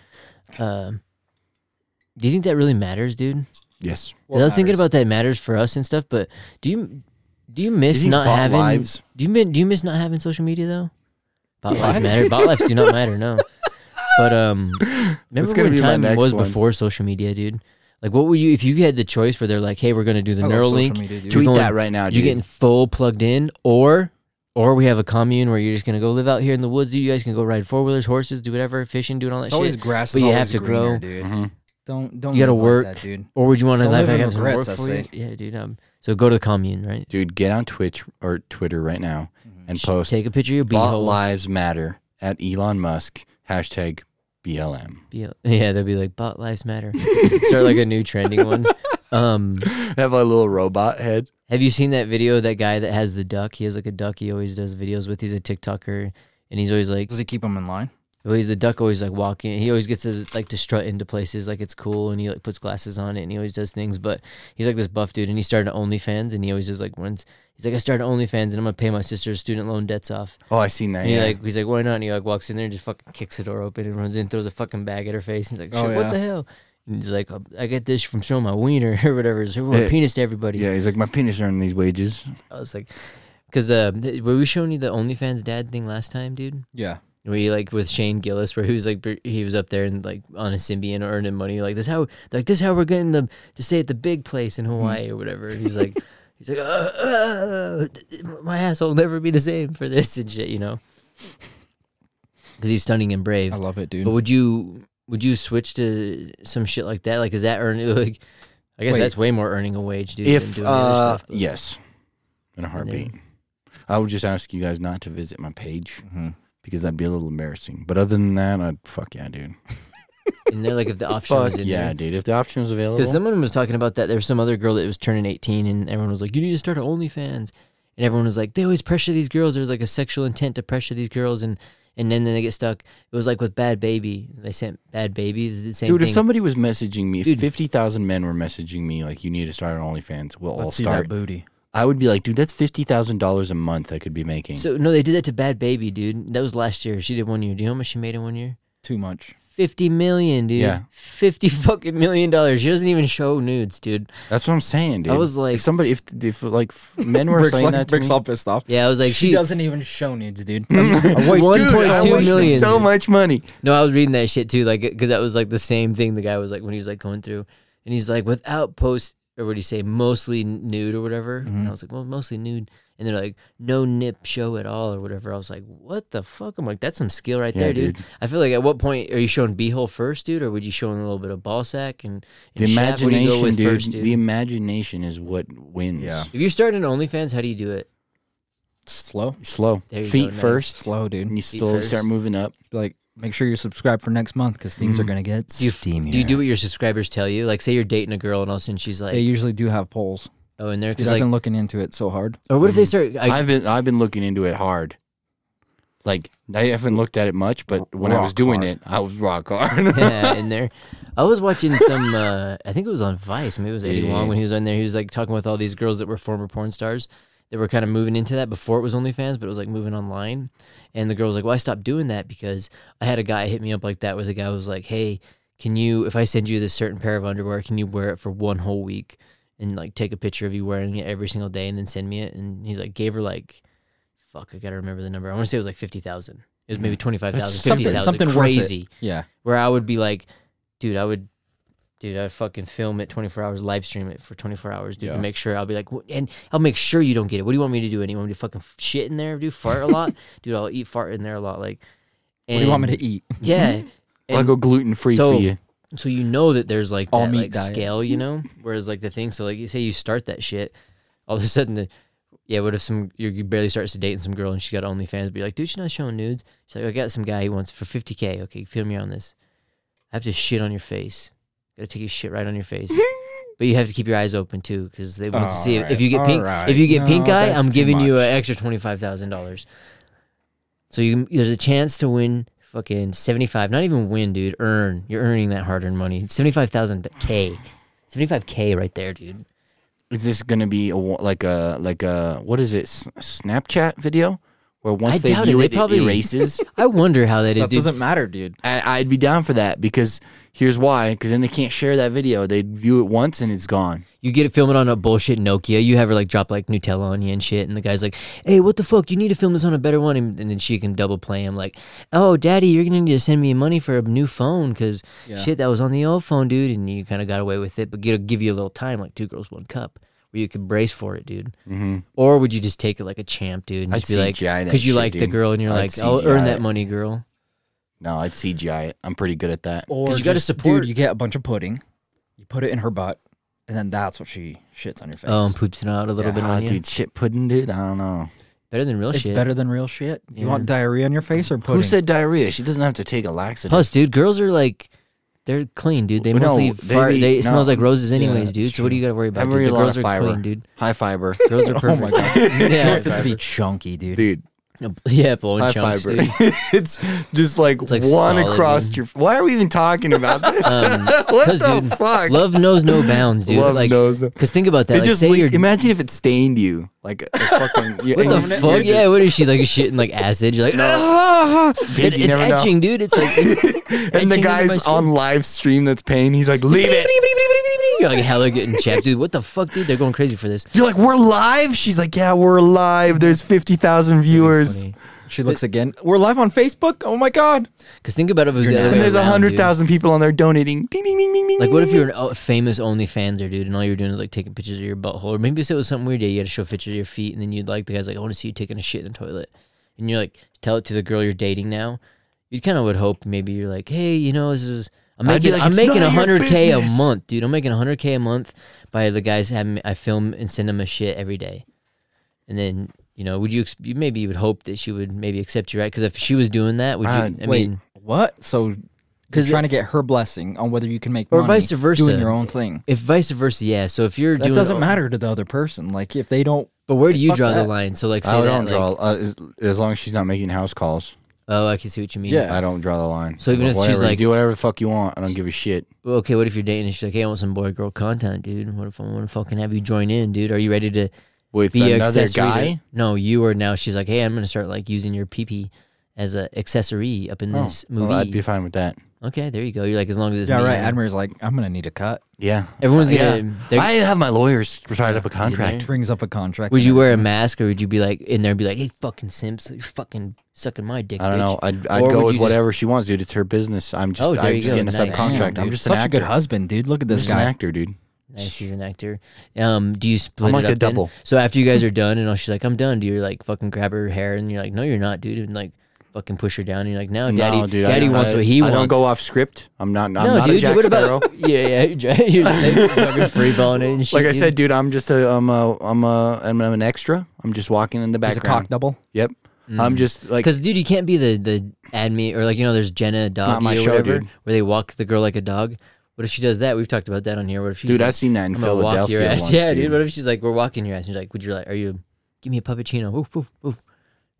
Um, do you think that really matters, dude? Yes. I was thinking about that matters for us and stuff, but do you do you miss you not having lives? do you mi- do you miss not having social media though? Bot lives matter. Bot lives do not matter. No, but um, remember when be my time next was one. before social media, dude? Like, what would you if you had the choice where they're like, "Hey, we're gonna do the I love social Neuralink, media, dude. Tweet going- that right now, you're getting full plugged in, or or we have a commune where you're just gonna go live out here in the woods. You guys can go ride four wheelers, horses, do whatever, fishing, doing all that It's shit. always grass. but is you always have to greener, grow. dude. Mhm. Don't don't. You gotta live like work. that, dude. or would you want to Don't live live in have some work regrets, for you? say. Yeah, dude. Um, so go to the commune, right? Dude, get on Twitch or Twitter right now and post Take a picture of your Bot beehole. Lives Matter at Elon Musk hashtag BLM. Be- Yeah, they'll be like, "Bot lives matter." Start like a new trending one. Um, Have a little robot head. have you seen that video? of That guy that has the duck. He has like a duck. He always does videos with. He's a TikToker, and he's always like, Does he keep them in line? He's the duck. Always like walking. He always gets to like to strut into places like it's cool, and he like puts glasses on it, and he always does things. But he's like this buff dude, and he started OnlyFans, and he always just like runs. He's like, I started OnlyFans, and I'm gonna pay my sister's student loan debts off. Oh, I seen that. And he Yeah. like he's like, why not? And he like walks in there and just fucking kicks the door open and runs in, throws a fucking bag at her face. And He's like, Oh, Shit, what yeah. the hell? And he's like, I get this from showing my wiener or whatever. So my Yeah. penis to everybody. yeah, he's like my penis earning these wages. I was like, because uh, were we showing you the OnlyFans dad thing last time, dude? Yeah. Where he like with Shane Gillis, where he was like he was up there and like on a symbiont earning money, like this how like this how we're getting the to stay at the big place in Hawaii or whatever. He's like he's like uh, uh, my ass will never be the same for this and shit, you know. Because he's stunning and brave. I love it, dude. But would you would you switch to some shit like that? Like, is that earning? Like, I guess Wait. that's way more earning a wage, dude. than If doing the other uh, stuff, yes, in a heartbeat. I would just ask you guys not to visit my page hmm because that'd be a little embarrassing. But other than that, I'd fuck yeah, dude. and they're like, if the option Fuck was in yeah, there. dude. If the option was available, Because someone was talking about that. There was some other girl that was turning 18, and everyone was like, "You need to start an OnlyFans." And everyone was like, "They always pressure these girls. There's like a sexual intent to pressure these girls, and and then, then they get stuck." It was like with Bhad Bhabie. They sent Bhad Bhabie. It's the same dude, thing. if somebody was messaging me, if Dude. fifty thousand men were messaging me like you need to start an OnlyFans, we'll all Let's see start. that booty. I would be like, dude, that's fifty thousand dollars a month I could be making. so no, they did that to Bhad Bhabie, dude. That was last year. She did one year. Do you know how much she made in one year? Too much. Fifty million, dude. Yeah. Fifty fucking million dollars. She doesn't even show nudes, dude. that's what I'm saying, dude. I was like- if somebody, if if like men were Brick's saying like- that to Brick's me, all pissed off. Yeah, I was like, she, she. doesn't even show nudes, dude. One Dude, I 1.2 wasted so much money. No, I was reading that shit too, like, because that was like the same thing the guy was like when he was like going through, and he's like, without post or what do you say, mostly nude or whatever. And mm-hmm. I was like, well, mostly nude, and they're like, no nip show at all or whatever. I was like, what the fuck? I'm like, that's some skill right Yeah, there, dude. dude. I feel like at what point are you showing b-hole first, dude, or would you show a little bit of ball sack and, The and shaft? What you go imagination, with dude, first, dude? The imagination is what wins. Yeah. if you're starting OnlyFans, how do you do it? Slow. Slow. Feet go, nice. first, Slow, dude. and you Feet slowly first. start moving up. Like, make sure you're subscribed for next month because things are Mhm. gonna get Do you, steamy. do you do what your subscribers tell you? Like, say you're dating a girl and all of a sudden she's like, They usually do have polls. oh, in there, Because because I've like, been looking into it so hard. or what if they Mhm. start? I, I've been I've been looking into it hard. Like I haven't looked at it much, but when I was Rock doing hard. it, I was rock hard. yeah, in there. I was watching some. Uh, I think it was on Vice. Maybe it was Eddie Yeah. Huang when he was on there. He was like talking with all these girls that were former porn stars. That were kind of moving into that before it was OnlyFans, but it was like moving online. And the girl was like, "Well, I stopped doing that because I had a guy hit me up like that, where the guy was like, "Hey, can you, if I send you this certain pair of underwear, can you wear it for one whole week and like take a picture of you wearing it every single day and then send me it?" And he's like, gave her like, fuck, I gotta remember the number. I want to say it was like fifty thousand. It was maybe twenty five thousand, That's fifty something- something crazy Yeah. where I would be like, dude, I would, dude, I'd fucking film it 24 hours, live stream it for 24 hours, dude, Yeah. to make sure I'll be like, and I'll make sure you don't get it. What do you want me to do? And you want me to fucking shit in there, dude, fart a lot, dude, I'll eat fart in there a lot, like. What do you want me to eat? Yeah. I'll go gluten free so- for you. so you know that there's like All that meat like diet. scale, you know. Whereas like the thing, so like you say you start that shit, all of a sudden the. Yeah, what if some you barely starts to dating some girl and she got OnlyFans? Be like, dude, she's not showing nudes. She's like, I got some guy he wants for 50k. Okay, film me on this. I have to shit on your face. Gotta take your shit right on your face. but you have to keep your eyes open too, because they want to see if, if you get pink. alright. If you get pink eye, I'm too giving you an extra twenty five thousand dollars. So you there's a chance to win fucking seventy five. Not even win, dude. Earn. You're earning that hard earned money. Seventy five thousand k. Seventy five k right there, dude. Is this gonna be a like a like a what is it? S- Snapchat video where once I they doubt it. view They it, probably- it erases. I wonder how that is, That dude. doesn't matter, dude. I, I'd be down for that because here's why. Because then they can't share that video. They view it once and it's gone. You get it filming on a bullshit Nokia. You have her like drop like Nutella on you and shit, and the guy's like, "Hey, what the fuck? You need to film this on a better one." And, and then she can double play him like, "Oh, daddy, you're gonna need to send me money for a new phone because Yeah. shit that was on the old phone, dude." And you kind of got away with it, but it'll give you a little time, like two girls, one cup, where you could brace for it, dude. Mm-hmm. Or would you just take it like a champ, dude, and I'd just be like, CGI that because you shit, like the dude. girl, and you're I'd like, "I'll earn that it. money, girl." No, I'd CGI it. I'm pretty good at that. Or 'Cause you gotta just- support- Dude, you get a bunch of pudding, you put it in her butt, and then that's what she shits on your face. Oh, and poops it out a little bit Ah, on you. dude, shit pudding, dude. I don't know. Better than real shit. it's shit. better than real shit. You Yeah. want diarrhea on your face or pudding? Who said diarrhea? She doesn't have to take a laxative. Plus, dude, girls are like, they're clean, dude. They No, mostly they fart. be- They, it no. smells like roses, anyways, that's dude. So what do you got to worry about? Have Dude? The lot girls of are fiber. clean, dude. High fiber, Girls are oh perfect. my god. yeah, She wants it to be chunky, dude. dude. Yeah, blowing High chunks, fiber. dude. it's just like, It's like one solid, across dude. your. Why are we even talking about this? Um, what 'cause, the dude, fuck? Love knows no bounds, dude. Love like, knows no- cause think about that. It Like, just say you're imagine if it stained you like a, a fucking. you- what and the you- fuck? you're Yeah, what is she like? Shitting like acid? You're like, ah! Dude, It- you it's never know. etching, dude. It's like, just- and the etching into my guy's skin. on live stream that's paying. He's like, leave it. You're like hella getting chapped, dude. What the fuck, dude? They're going crazy for this. You're like, we're live. She's like, yeah, we're live. There's fifty thousand viewers, Funny. She looks again. We're live on Facebook. Oh my god. Cause think about it. If it was the other and way there's a around, hundred dude. thousand people on there donating. Ding, ding, ding, ding, ding, Like, ding, what if ding. you're an o- famous OnlyFanser, dude, and all you're doing is like taking pictures of your butthole, or maybe say it was something weird. Yeah, you had to show pictures of your feet, and then you'd like the guy's like, I want to see you taking a shit in the toilet, and you're like, tell it to the girl you're dating now. You kind of would hope maybe you're like, hey, you know, this is I'm I'd be making like, I'm "It's making none of your hundred k a business." month, dude. I'm making hundred k a month by the guys having I film and send them a shit every day, and then. You know, would you ex- you- maybe you would hope that she would maybe accept you right? Because if she was doing that, would you? Uh, I Wait, mean, what? So because it- trying to get her blessing on whether you can make Or money vice versa. doing your own thing. if vice versa, yeah. So if you're That doing, doesn't matter to the other person. Like if they don't, But where do you Fuck draw the line? So like, say I don't like- draw uh, as, as long as she's not making house calls. Oh, I can see what you mean. Yeah. I don't draw the line. So even if she's like- do whatever the fuck you want. I don't give a shit. Okay, what if you're dating and she's like, "Hey, I want some boy girl content, dude. What if I want to fucking have you join in, dude? Are you ready to With be a another accessory to- guy, no, you are now. She's like, "Hey, I'm gonna start like using your pee pee as a accessory up in Oh, this movie." well, I'd be fine with that. okay, there you go. You're like, as long as it's yeah, me, right. you- Admir's like, I'm gonna need a cut. Yeah, Everyone's Uh, gonna. yeah. I have my lawyers write up a contract. Brings up a contract. would you wear a mask or would you be like in there and be like, "Hey, fucking simps, fucking sucking my dick"? I don't bitch." know. I'd, I'd go with you just- whatever she wants, dude. It's her business. I'm just, Oh, I'm just go. getting a Nice. subcontract. Damn, I'm just such an a good husband, dude. Look at I'm this just an guy. actor, dude. Nice, he's an actor. Um, do you split I'm it like up a then? double. So after you guys are done, and all she's like, "I'm done," do you like fucking grab her hair and you're like, "No, you're not, dude," and like fucking push her down, and you're like, "No, daddy, no, dude. daddy I, wants I, what he I wants." don't go off script. I'm not. I'm no, not dude. a Jack what Sparrow. about? Yeah, yeah. You're, dra- you're like fucking freeballing it and shit. Like I dude. said, dude, I'm just a, I'm a, I'm a, I'm an extra. I'm just walking in the He's a background. cock double. Yep. I'm just like, Because dude, you can't be the the admin or like you know, there's Jenna not doggy my or show, whatever, dude. where they walk the girl like a dog. What if she does that? We've talked about that on here. What if she's dude, like, I've seen that in I'm gonna walk your ass. once, yeah, dude. dude. What if she's like, we're walking your ass, and you're like, would you like, are you, give me a puppuccino? Woof, woof, woof.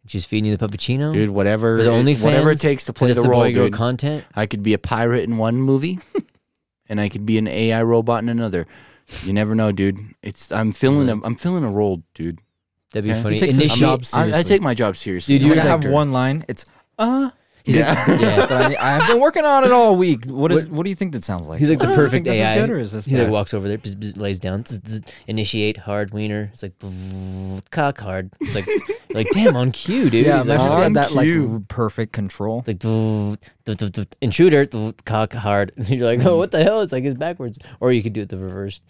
She's feeding you the puppuccino. Dude, whatever, For the it- whatever it takes to 'Cause play the the role, boy girl dude. content. I could be a pirate in one movie, and I could be an AI robot in another. You never know, dude. It's I'm filling a I'm filling a role, dude. That'd be Okay. funny. He takes Initiate- job I, I take my job seriously. Dude, You you're I'm gotta an have one line. It's uh. He's Yeah. like, yeah. But I, I've been working on it all week. What is? What do you think that sounds like? He's like the Do perfect think this AI. Is good or is this He like walks over there, bzz, bzz, lays down, zzz, initiate hard wiener. It's like cock hard. It's like like damn on cue, dude. Yeah, He's like, imagine on that like cue. r- perfect control. It's like "Duh, duh, duh, duh, intruder duh, cock hard. And you're like, oh, what the hell? It's like it's backwards. Or you could do it the reverse.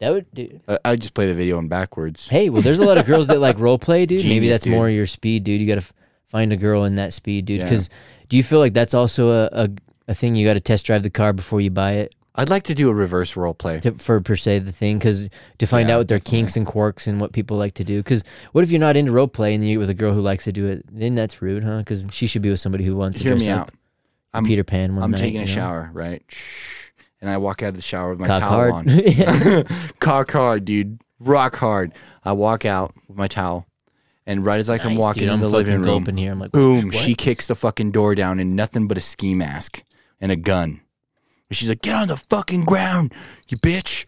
That would do. I- I just play the video in backwards. Hey, well, there's a lot of girls that like role play, dude. Maybe that's dude. more your speed, dude. You got to f- find a girl in that speed, dude. Yeah. Do you feel like that's also a, a, a thing you got to test drive the car before you buy it I'd like to do a reverse role play. to, for per se the thing? Because to find Yeah, out what their kinks and quirks and what people like to do. Because what if you're not into role play and you get with a girl who likes to do it? Then that's rude, huh? Because she should be with somebody who wants to Hear dress me out. I'm Peter Pan one I'm night, taking a you know? shower, right? Shh. And I walk out of the shower with my Cock towel hard. on. Cock hard, dude. Rock hard. I walk out with my towel, and right as I come Nice, walking dude. in the living room, gulping here. I'm like, boom, what? she kicks the fucking door down in nothing but a ski mask and a gun. And she's like, "Get on the fucking ground, you bitch!"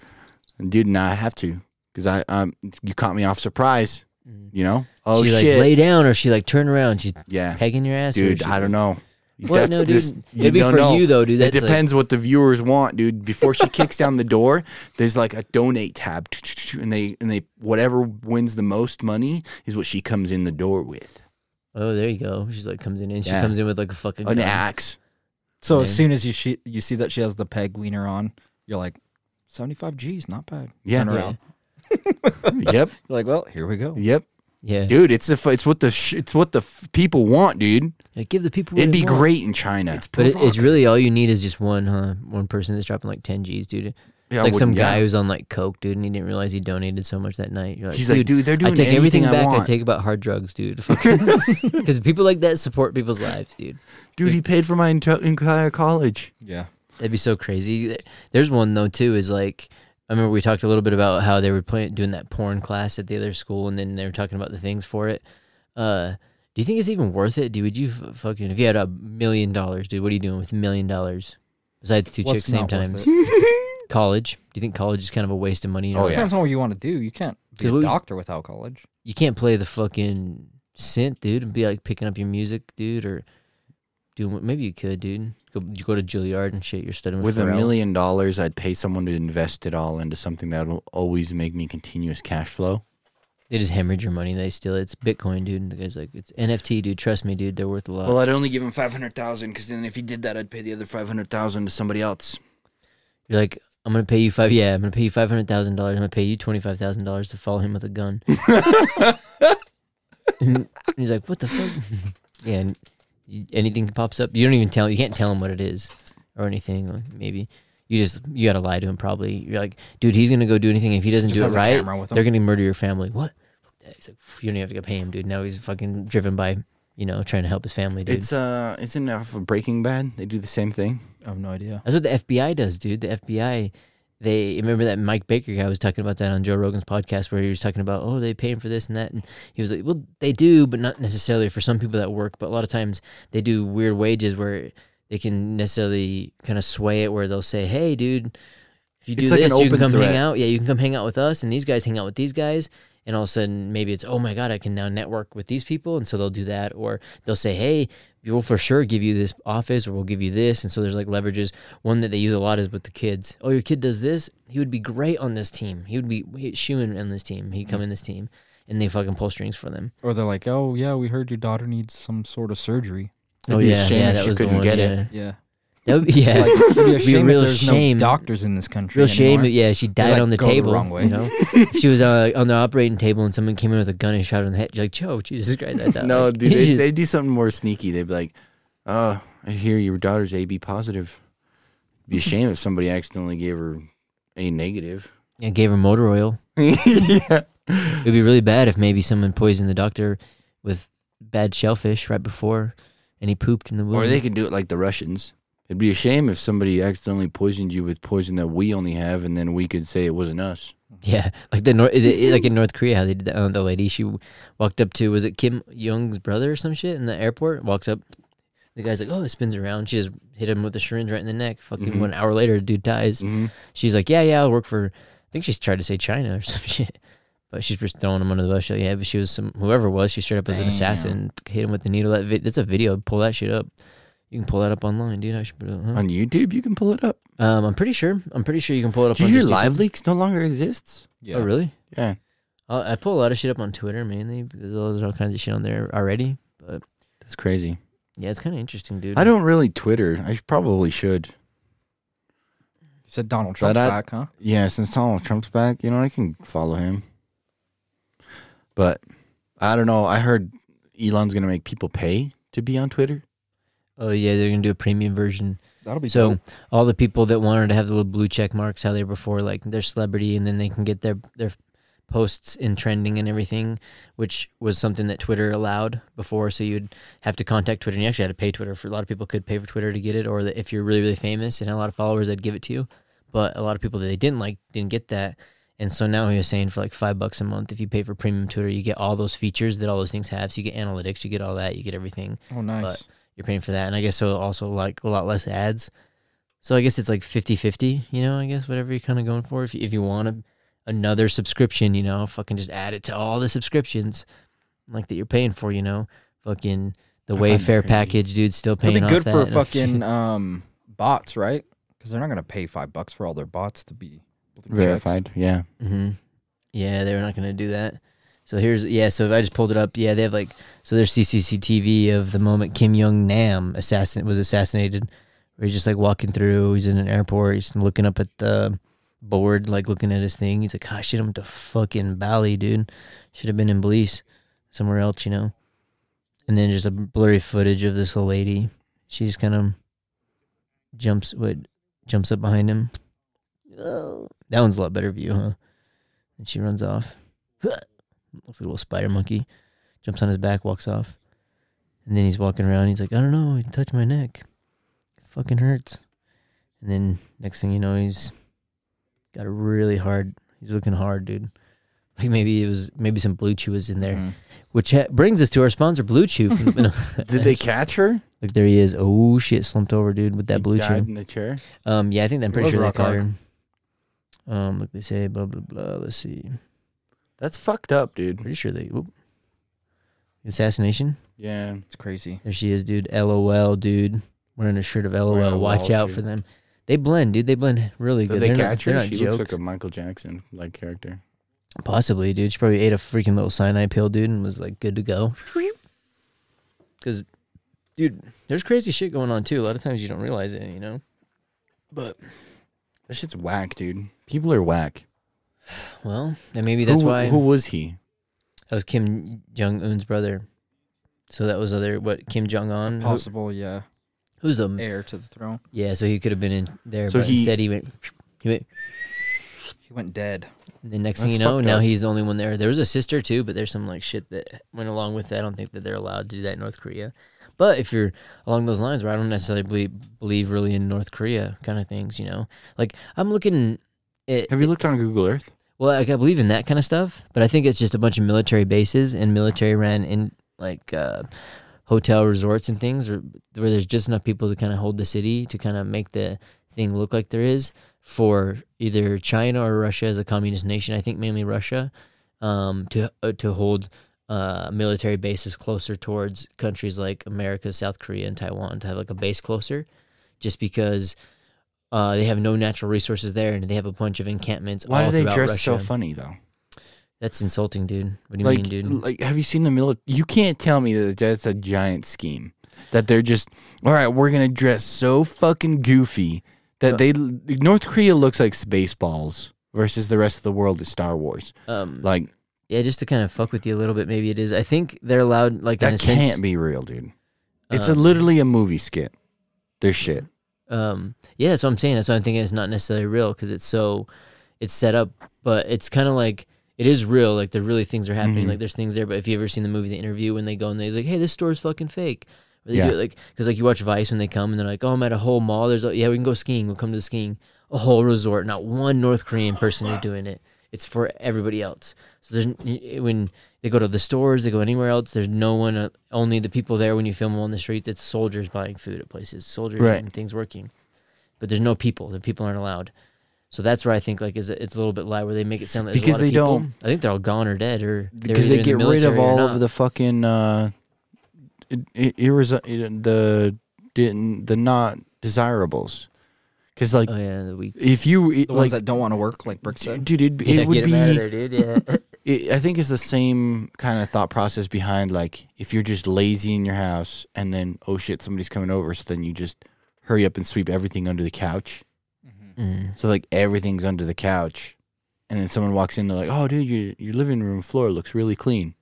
And dude, now I have to because I um you caught me off surprise. Mm. You know? Oh she shit. like lay down or she like turn around. She yeah, pegging your ass. dude. she- I don't know. What? No, dude. this- It'd be for know. you though, dude. It That's like- depends what the viewers want, dude. Before she kicks down the door, there's like a donate tab, and they and they whatever wins the most money is what she comes in the door with. oh, there you go. She's like comes in and she Yeah. comes in with like a fucking An gun. axe. So Man. as soon as you she, you see that she has the peg wiener on, you're like, 75 G's, not bad. Yeah. Turn Yeah. yep, You're like, well, here we go. yep, Yeah, dude. It's the f- it's what the sh- it's what the f- people want, dude. Yeah, give the people. what It'd they be want. great in China. It's But it, it's really all you need is just one, huh? One person that's dropping like ten G's, dude. Yeah, like some wouldn't- guy yeah. who's on like coke, dude, and he didn't realize he donated so much that night. You're like, He's dude, like, dude, they're doing I take everything I back. I, take about hard drugs, dude. Because people like that support people's lives, dude. Dude, he paid for my entire college. Yeah. That'd be so crazy. There's one though too. Is like I remember we talked a little bit about how they were playing doing that porn class at the other school, and then they were talking about the things for it. Uh, do you think it's even worth it, dude? Would you f- fucking if you had a million dollars, dude? What are you doing with a million dollars besides two What's chicks same not worth times? College? Do you think college is kind of a waste of money? You Oh, know, yeah. Depends on what you want to do. You can't be Cause a we- doctor without college. You can't play the fucking synth, dude, and be like picking up your music, dude, or doing what maybe you could, dude. Go you go to Juilliard and shit. You're studying with, With a Pharrell. million dollars, I'd pay someone to invest it all into something that will always make me continuous cash flow. They just hemorrhage your money. They steal it. It's Bitcoin, dude. And the guy's like, it's NFT, dude. Trust me, dude. They're worth a lot. Well, I'd only give him five hundred thousand because then if he did that, I'd pay the other five hundred thousand to somebody else. You're like, I'm gonna pay you five. Yeah, I'm gonna pay you five hundred thousand dollars. I'm gonna pay you twenty five thousand dollars to follow him with a gun. and he's like, what the fuck? yeah. And you- anything pops up, you don't even tell. You can't tell him what it is or anything. Or maybe you just you gotta lie to him. Probably you're like, dude, he's gonna go do anything. If he doesn't Just do it has a right, camera with him. they're gonna murder your family. What? He's like, you don't even have to go pay him, dude. Now he's fucking driven by, you know, trying to help his family, dude. It's uh, isn't it off of Breaking Bad? They do the same thing. I have no idea. That's what the FBI does, dude. The FBI, they remember that Mike Baker guy was talking about that on Joe Rogan's podcast, where he was talking about, oh, they pay him for this and that, and he was like, well, they do, but not necessarily for some people that work. But a lot of times they do weird wages where they can necessarily kind of sway it, where they'll say, hey, dude, if you do It's like this, you can come threat. hang out. Yeah, you can come hang out with us, and these guys hang out with these guys. And all of a sudden, maybe it's, oh my God, I can now network with these people. And so they'll do that. Or they'll say, hey, we will for sure give you this office or we'll give you this. And so there's like leverages. One that they use a lot is with the kids. Oh, your kid does this. He would be great on this team. He would be shooing on this team. He'd come mm-hmm. in this team. And they fucking pull strings for them. Or they're like, oh, yeah, we heard your daughter needs some sort of surgery. It'd oh, be a oh, yeah. shame yeah, that she was couldn't one. get yeah. it. Yeah. That would be, yeah. Like, it'd be a a real there's shame. no doctors in this country. Real shame. anymore. Yeah, she died like, on the go the table. wrong way. You know, If she was uh, on the operating table and someone came in with a gun and shot her in the head. You're like, Joe, Jesus Christ, I. No, like, dude, they, just- they do something more sneaky. They'd be like, "Oh, I hear your daughter's AB positive. Be a shame if somebody accidentally gave her A negative." yeah, gave her motor oil. yeah. It'd be really bad if maybe someone poisoned the doctor with bad shellfish right before, and he pooped in the wound. Or they could do it like the Russians. It'd be a shame if somebody accidentally poisoned you with poison that we only have, and then we could say it wasn't us. yeah, like the Nor- it, it- like in North Korea, how they did that. Uh, the lady she walked up to was it Kim Jong's brother or some shit in the airport. Walks up, the guy's like, "Oh, it spins around." She just hit him with a syringe right in the neck. Fucking Mhm. one hour later, the dude dies. Mm-hmm. She's like, "Yeah, yeah, I'll work for." I think she's tried to say China or some shit, but she's just throwing him under the bus. She's like, yeah, but she was some whoever it was. She straight up as an assassin, hit him with the needle. That vid- that's a video. Pull that shit up. You can pull that up online, dude. I should put it. Huh? On YouTube, you can pull it up. Um, I'm pretty sure. I'm pretty sure you can pull it up. Did on you hear just YouTube. Live Leaks no longer exists? Yeah. Oh, really? Yeah. i I pull a lot of shit up on Twitter mainly because there's all kinds of shit on there already. But That's crazy. yeah, it's kind of interesting, dude. I don't really Twitter. I probably should. You said Donald Trump's I- back, huh? Yeah, since Donald Trump's back, you know, I can follow him. But I don't know. I heard Elon's gonna make people pay to be on Twitter. Oh yeah, they're gonna do a premium version. That'll be So dope. all the people that wanted to have the little blue check marks, how they were before, like their celebrity, and then they can get their their posts in trending and everything, which was something that Twitter allowed before. So you'd have to contact Twitter, and you actually had to pay Twitter. For a lot of people, could pay for Twitter to get it, or that if you're really really famous and had a lot of followers, they'd give it to you. But a lot of people that they didn't like didn't get that. And so now he was saying for like five bucks a month, if you pay for premium Twitter, you get all those features that all those things have. So you get analytics, you get all that, you get everything Oh, nice. You're paying for that and i guess so also like a lot less ads so i guess it's like 50-50 you know i guess whatever you're kind of going for if you, if you want a, another subscription you know fucking just add it to all the subscriptions like that you're paying for. You know, fucking the I find Wayfair package, dude, still paying. It'd be good off for that. fucking um bots, right? Because they're not gonna pay five bucks for all their bots to be able to do checks. Verified. Yeah. hmm Yeah, they're not going to do that. So here's yeah. So if I just pulled it up, yeah, they have like so there's CCTV of the moment Kim Jong Nam assassin was assassinated, where he's just like walking through. He's in an airport. He's looking up at the board, like looking at his thing. He's like, "Gosh, shit, I'm to fucking Bali, dude. Should have been in Belize, somewhere else, you know." And then just a blurry footage of this little lady. She just kind of jumps, what jumps up behind him. Oh, that one's a lot better view, huh? And she runs off. Looks like a little spider monkey. Jumps on his back, walks off. And then he's walking around. He's like, I don't know. He touched my neck. It fucking hurts. And then next thing you know, he's got a really hard. He's looking hard, dude. Like maybe it was maybe some Blue Chew was in there, Mhm. which ha- brings us to our sponsor, Blue Chew. From, Did they catch her? Look, there he is. Oh shit, slumped over, dude, with that He Blue died Chew. in the chair. Um, yeah, I think I'm pretty sure they caught her. Um, look, they say blah blah blah. Let's see. That's fucked up, dude. Pretty sure they. Whoop. Assassination. Yeah. It's crazy. There she is, dude. LOL, dude. Wearing a shirt of LOL. Wearing a Watch LOL out shirt. for them. They blend, dude. They blend really Did good. they They're not- catch they're her? not She jokes. looks like a Michael Jackson like character. Possibly, dude. She probably ate a freaking little cyanide pill, dude, and was like good to go. Because, dude, there's crazy shit going on too. A lot of times you don't realize it, you know. But That shit's whack, dude. People are whack. Well, then maybe that's who, why Who was he? that was Kim Jong Un's brother. So that was other what Kim Jong Un. Possible, yeah. who's the Heir to the throne. yeah? So he could have been in there, So but he- instead he went. He went. He went dead. The next thing you know, now up. he's the only one there. There was a sister too, but there's some like shit that went along with that. I don't think that they're allowed to do that in North Korea. But if you're along those lines, where I don't necessarily believe, believe really in North Korea kind of things, you know, like I'm looking. At, Have you looked on Google Earth? Well, like, I believe in that kind of stuff, but I think it's just a bunch of military bases and military ran in like uh, hotel resorts and things, or where there's just enough people to kind of hold the city to kind of make the thing look like there is for either China or Russia as a communist nation. I think mainly Russia um, to uh, to hold uh, military bases closer towards countries like America, South Korea, and Taiwan to have like a base closer, just because. Uh, they have no natural resources there, and they have a bunch of encampments. Why all do they dress Russia. so funny though? That's insulting, dude. What do you like, mean, dude? like, have you seen the military? You can't tell me that that's a giant scheme. That they're just all right. We're gonna dress so fucking goofy that Uh, they North Korea looks like Spaceballs versus the rest of the world is Star Wars. Um, Like yeah, just to kind of fuck with you a little bit, maybe it is. I think they're allowed, like a that can't be real, dude. It's a um, literally a movie skit. Their shit. Um, yeah, that's what I'm saying. That's why I'm thinking it's not necessarily real because it's so, it's set up, but it's kind of like it is real. Like the really things are happening. Mhm. Like there's things there. But if you ever seen the movie The Interview when they go and they're like, hey, this store is fucking fake. Or they Yeah. do it like because like you watch Vice when they come and they're like, oh, I'm at a whole mall. There's a, yeah, we can go skiing. We'll come to the skiing. A whole resort. Not one North Korean person is doing it. It's for everybody else. So there's when they go to the stores, they go anywhere else. There's no one. Uh, only the people there when you film them on the streets. It's soldiers buying food at places. Soldiers Right. and things working. But there's no people. The people aren't allowed. So that's where I think like is it's a little bit lie where they make it sound like Because a lot they of people. don't- I think they're all gone or dead or because they get the rid of all of the fucking uh, it, it, irres- it, the the the not desirables. Because like Oh yeah, the weak. if you it, The like ones that don't want to work, like Brick said. dude, it, Yeah, it would get be. 'em out of there, dude. Yeah. it, I think it's the same kind of thought process behind like if you're just lazy in your house and then oh shit somebody's coming over, so then you just hurry up and sweep everything under the couch. Mm. So like everything's under the couch, and then someone walks in, they're like, "Oh, dude, your your living room floor looks really clean,"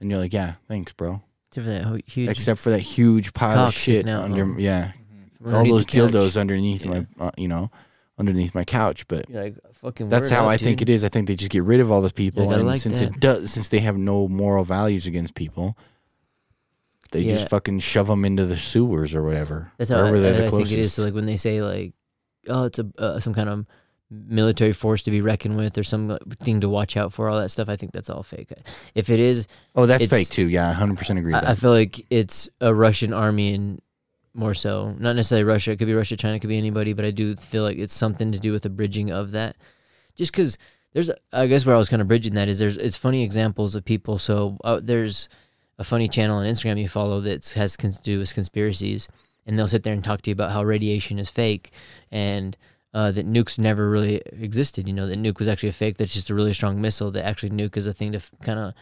and you're like, "Yeah, thanks, bro." Except for that huge. Except for that huge pile of shit under, huh? yeah, from all those dildos underneath my, uh, you know, underneath my couch. But You're like fucking. that's how up, I think it is. I think they just get rid of all those people, gotta and like since that. it does, since they have no moral values against people, they Yeah. just fucking shove them into the sewers or whatever. That's how I, wherever they're I- the I think it is. So like when they say like, oh, it's a uh, some kind of military force to be reckoned with or some like, thing to watch out for, all that stuff. I think that's all fake. If it is, oh, that's it's- fake too. Yeah, hundred percent agree. With I, I that. feel like it's a Russian army and more so, not necessarily Russia. It could be Russia, China, it could be anybody, but I do feel like it's something to do with the bridging of that. Just because there's I guess where I was kind of bridging that is there's it's funny examples of people. So uh, there's a funny channel on Instagram you follow that has to do with conspiracies, and they'll sit there and talk to you about how radiation is fake and uh, that nukes never really existed. You know that nuke was actually a fake. That's just a really strong missile. That actually nuke is a thing to f- kind of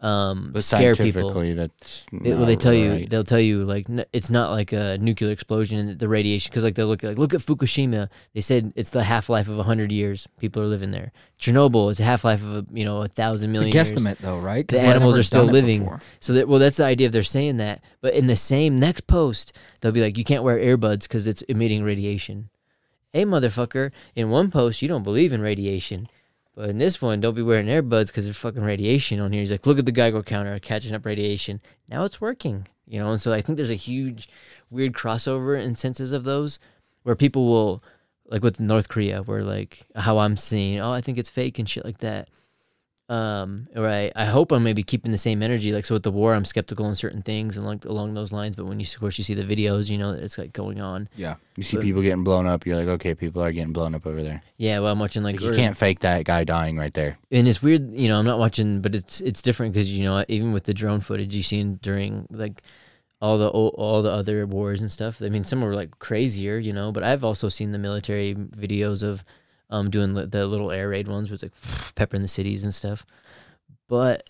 um, But scare people. scientifically, that's They, well, they not tell you they'll tell you like n- it's not like a nuclear explosion and the radiation because like they look like look at Fukushima. They said it's the half life of hundred years. People are living there. Chernobyl is a half life of a, you know a thousand It's a million. years. though, right? 'Cause The animals are still living. before. So that well, that's the idea of they're saying that. But in the same next post, they'll be like, you can't wear earbuds because it's emitting radiation. Hey, motherfucker! In one post, you don't believe in radiation, but in this one, don't be wearing earbuds because there's fucking radiation on here. He's like, look at the Geiger counter catching up radiation. Now it's working, you know. And so I think there's a huge, weird crossover in senses of those, where people will, like with North Korea, where like how I'm seeing, oh, I think it's fake and shit like that um or I, I hope i'm maybe keeping the same energy like so with the war i'm skeptical on certain things and like along those lines but when you of course you see the videos you know it's like going on Yeah. You see but- people getting blown up. You're like, okay, people are getting blown up over there. yeah well i'm watching like Like, you or- can't fake that guy dying right there. and it's weird you know i'm not watching but it's it's different because you know even with the drone footage you seen during like all the all the other wars and stuff i mean some were like crazier you know but i've also seen the military videos of um doing the little air raid ones with like pepper in the cities and stuff but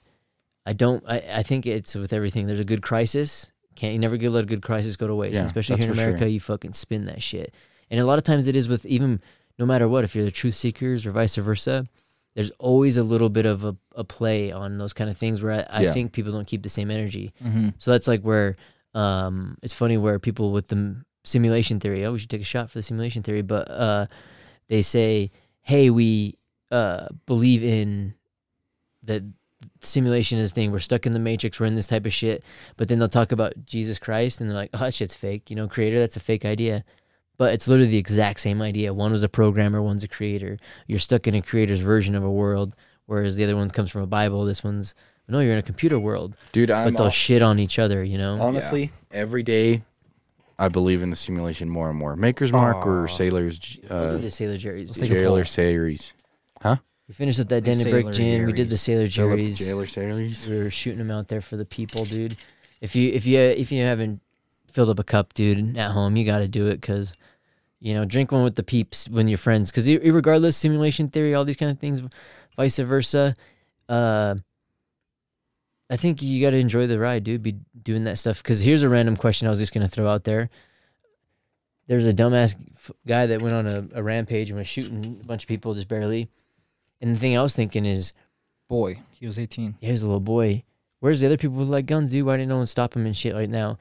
i don't i, I think it's with everything there's a good crisis can't you never get let a good crisis go to waste Yeah, especially here in america sure. you fucking spin that shit and a lot of times it is with even no matter what if you're the truth seekers or vice versa there's always a little bit of a, a play on those kind of things where I, I Yeah. think people don't keep the same energy. Mm-hmm. So that's like where um, it's funny where people with the simulation theory, oh, we should take a shot for the simulation theory, but uh, they say, hey, we uh, believe in that simulation is a thing. We're stuck in the matrix. We're in this type of shit. But then they'll talk about Jesus Christ and they're like, oh, that shit's fake. You know, creator, that's a fake idea. But it's literally the exact same idea. One was a programmer, one's a creator. You're stuck in a creator's version of a world, whereas the other one comes from a Bible. This one's, no, you're in a computer world. Dude, I'm But they'll al- shit on each other, you know? honestly every day. I believe in the simulation more and more. Maker's Mark or Aw. Sailor's we uh, did the Sailor Jerry's. Let's take a poll. Jailer series. Huh? We finished with that Say Den and Brick Sailor Gin. We did the Jerry's. Sailor Philip Jerry's. Jailer series. We were shooting them out there for the people, dude. If you if you if you haven't filled up a cup, dude, at home, you got to do it because you know drink one with the peeps when you're friends. Because regardless, simulation theory, all these kind of things, vice versa. Uh, I think you got to enjoy the ride, dude. Be doing that stuff. Because here's a random question I was just gonna throw out there. There's a dumbass f- guy that went on a, a rampage and was shooting a bunch of people just barely. And the thing I was thinking is, Boy, he was 18. here's a little boy. Where's the other people with like guns, dude? Why didn't no one stop him and shit right now?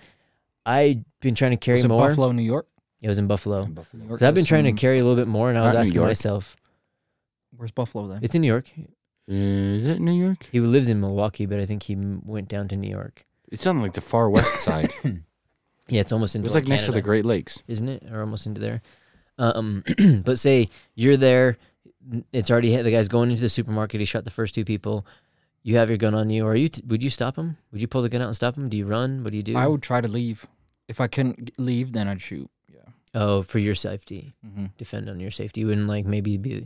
I've been trying to carry Was it more. Buffalo, New York? It was in Buffalo. Buffalo, New York. 'Cause I've been trying to mm. carry a little bit more, and I was New asking York. myself, Where's Buffalo then? it's in New York. Is it New York? He lives in Milwaukee, but I think he m- went down to New York. It's on like the far west side. Yeah, it's almost It into was like next to the Canada, Great Lakes. isn't it? Or almost into there. Um, but say you're there, it's already the guy's going into the supermarket. He shot the first two people. You have your gun on you. Are you? T- would you stop him? Would you pull the gun out and stop him? Do you run? What do you do? I would try to leave. If I couldn't g- leave, then I'd shoot. Yeah. Oh, for your safety. Mm-hmm. defend on your safety. You wouldn't like maybe be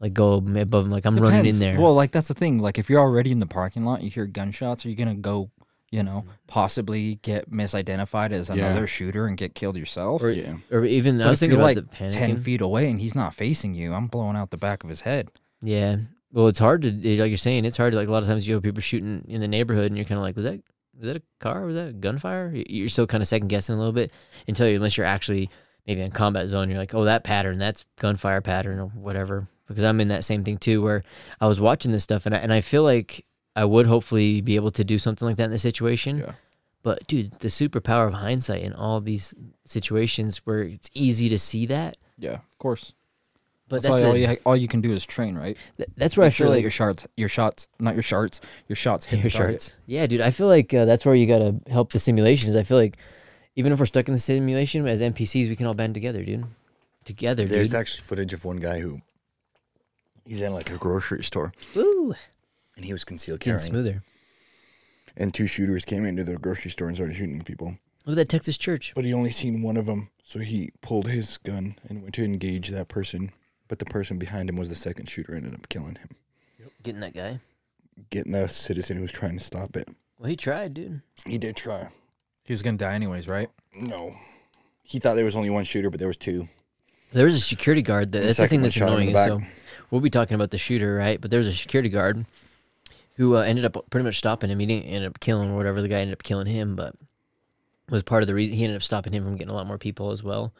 like go above him like I'm running in there. Well, like that's the thing. Like if you're already in the parking lot, you hear gunshots, are you gonna go, you know, mm-hmm. possibly get misidentified as Yeah. another shooter and get killed yourself? Or- yeah. or even I But was if thinking you're, about like, the panicking. Ten feet away and he's not facing you, I'm blowing out the back of his head. Yeah. Well, it's hard to like you're saying. It's hard. to Like a lot of times you have people shooting in the neighborhood, and you're kind of like, was that was that a car? Was that gunfire? Y- You're still kind of second guessing a little bit until you, unless you're actually maybe in combat zone. You're like, oh, that pattern, that's gunfire pattern or whatever. Because I'm in that same thing too, where I was watching this stuff, and I, and I feel like I would hopefully be able to do something like that in this situation. Yeah. But dude, the superpower of hindsight in all these situations where it's easy to see that. Yeah, of course. But that's, that's, why all the- you all you can do is train, right? th- that's where I Make sure feel that like your shots, your shots, not your shots, your shots hit your the target. shirts. Yeah, dude. I feel like uh, that's where you gotta help the simulations. I feel like even if we're stuck in the simulation as NPCs, we can all band together, dude. Together, There's dude. actually footage of one guy who he's in like a grocery store Ooh, and he was concealed getting carrying. smoother. And two shooters came into the grocery store and started shooting people. Look at that Texas church. But he only seen one of them, so he pulled his gun and went to engage that person. but the person behind him was the second shooter. And ended up killing him, Getting that guy. getting the citizen who was trying to stop it. Well, he tried, dude. He did try. He was gonna die anyways, right? No, he thought there was only one shooter, but there was two. There was a security guard. That, The that's the second thing that's shot him in annoying. the So back. We'll be talking about the shooter, right? But there was a security guard who uh, ended up pretty much stopping him. He didn't end up killing or whatever. The guy ended up killing him, but was part of the reason he ended up stopping him from getting a lot more people as well.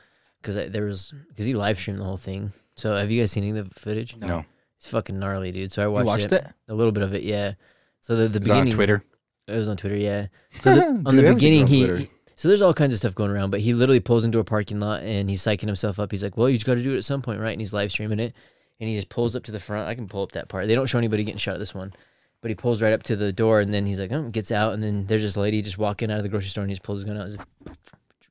Because there was because he live streamed the whole thing. So have you guys seen any of the footage? No, It's fucking gnarly, dude. So I You watched, watched it, it? a little bit of it, yeah. So the the Is that on beginning Twitter. It was on Twitter, yeah. So the, on Dude, the beginning, on he, he- so there's all kinds of stuff going around, but he literally pulls into a parking lot and he's psyching himself up. He's like, "Well, you just got to do it at some point, right?" And he's live streaming it, and he just pulls up to the front. I can pull up that part. They don't show anybody getting shot at this one, but he pulls right up to the door, and then he's like, "Oh," gets out, and then there's this lady just walking out of the grocery store, and he just pulls his gun out. He's like,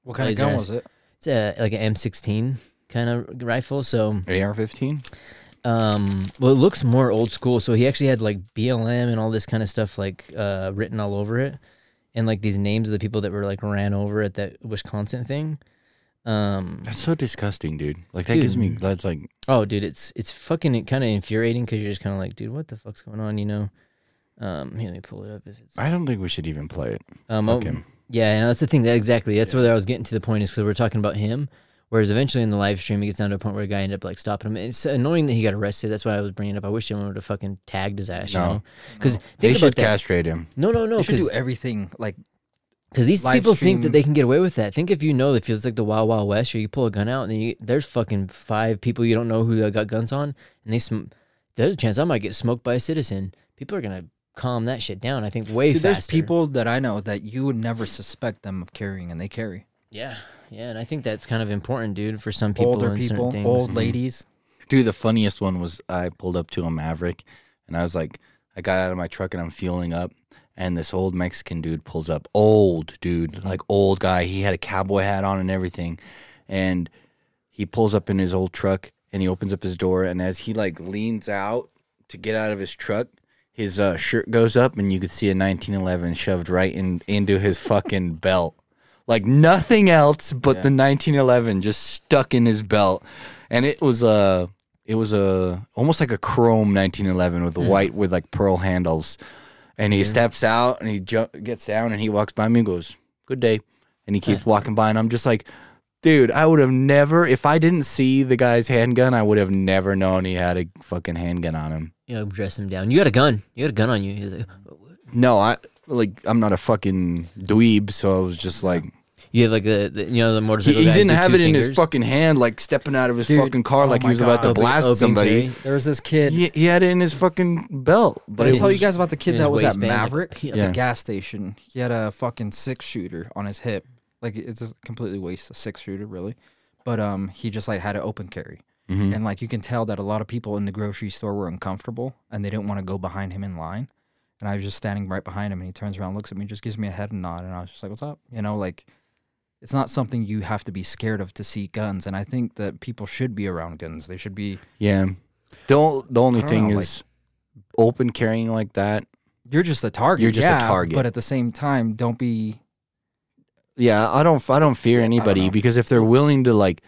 What kind of gun was it? It's a, like an M16 kind of rifle, so AR-15. um, well, it looks more old school. So he actually had like BLM and all this kind of stuff like uh, written all over it, and like these names of the people that were like ran over at that Wisconsin thing. Um, That's so disgusting, dude. Like that gives me that's like oh, dude, it's it's fucking kind of infuriating because you're just kind of like, dude, what the fuck's going on? You know. Um, here, let me pull it up. If it's I don't think we should even play it. um, Fuck oh, him. Yeah, and that's the thing. That exactly. That's Yeah. where I was getting to the point is because we're talking about him. Whereas eventually in the live stream, it gets down to a point where a guy ended up like stopping him. It's annoying that he got arrested. That's why I was bringing it up. I wish someone would have fucking tagged his ass. You No. know, because They think should that. castrate him. No, no, no. They should do everything like these live people think that they can get away with that. Think if you know it feels like the Wild Wild West, or you pull a gun out and then you, there's fucking five people you don't know who got guns on, and they sm- there's a chance I might get smoked by a citizen. People are gonna calm that shit down. I think way Dude, faster. there's people that I know that you would never suspect them of carrying, and they carry. Yeah, yeah, and I think that's kind of important, dude, for some people Older and people, things. old Mhm. ladies. Dude, the funniest one was I pulled up to a Maverick and I was like, I got out of my truck and I'm fueling up. And this old Mexican dude pulls up. Old dude, like old guy. He had a cowboy hat on and everything. And he pulls up in his old truck and he opens up his door. And as he like leans out to get out of his truck, his uh, shirt goes up and you could see a 1911 shoved right in into his fucking belt. Like nothing else but Yeah. the 1911 just stuck in his belt. And it was a it was a almost like a chrome 1911 with a white with like pearl handles. And he steps out and he ju- gets down and he walks by me and goes, "Good day." And he keeps walking by and I'm just like, "Dude, I would have never if I didn't see the guy's handgun, I would have never known he had a fucking handgun on him." You know, dress him down. You had a gun. You had a gun on you. Like, No, I like I'm not a fucking dweeb, so I was just like You have like the, the you know the he, motorcycle. he guys didn't have two it in his fucking hand like stepping out of his Dude, fucking car oh like he my was about to blast open somebody. There was this kid. He, he had it in his fucking belt. Did But I it tell you guys about the kid that was at waistband, like, Maverick at Yeah. the gas station? He had a fucking six shooter on his hip. Like it's a completely waste a six shooter, really. But um, he just like had an open carry, Mhm. and like you can tell that a lot of people in the grocery store were uncomfortable and they didn't want to go behind him in line. And I was just standing right behind him, and he turns around, looks at me, just gives me a head nod, and I was just like, "What's up?" You know, like it's not something you have to be scared of to see guns. And I think that people should be around guns. They should be. Yeah. The, the only thing know, like- is open carrying like that. You're just a target. You're just a target. But at the same time, don't be Yeah, I don't I don't fear anybody know. because if they're willing to like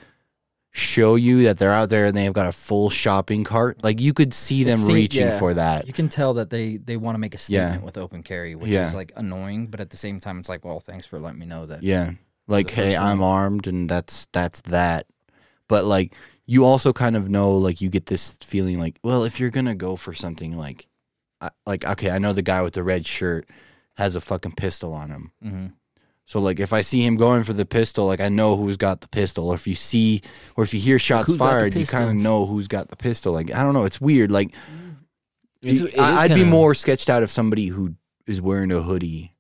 show you that they're out there and they've got a full shopping cart, like you could see them It seem- reaching yeah. for that. You can tell that they they want to make a Yeah. statement with open carry, which Yeah. is like annoying, but at the same time, it's like, well, thanks for letting me know that. Yeah. Like, hey, first I'm armed and that's that's that. But like you also kind of know like you get this feeling like, well, if you're going to go for something like I, like okay, I know the guy with the red shirt has a fucking pistol on him. hmm So like if I see him going for the pistol, like I know who's got the pistol. Or if you see or if you hear shots the fired, you kind of know who's got the pistol. Like I don't know, it's weird. Like It's- it I, be kinda- more sketched out if somebody who is wearing a hoodie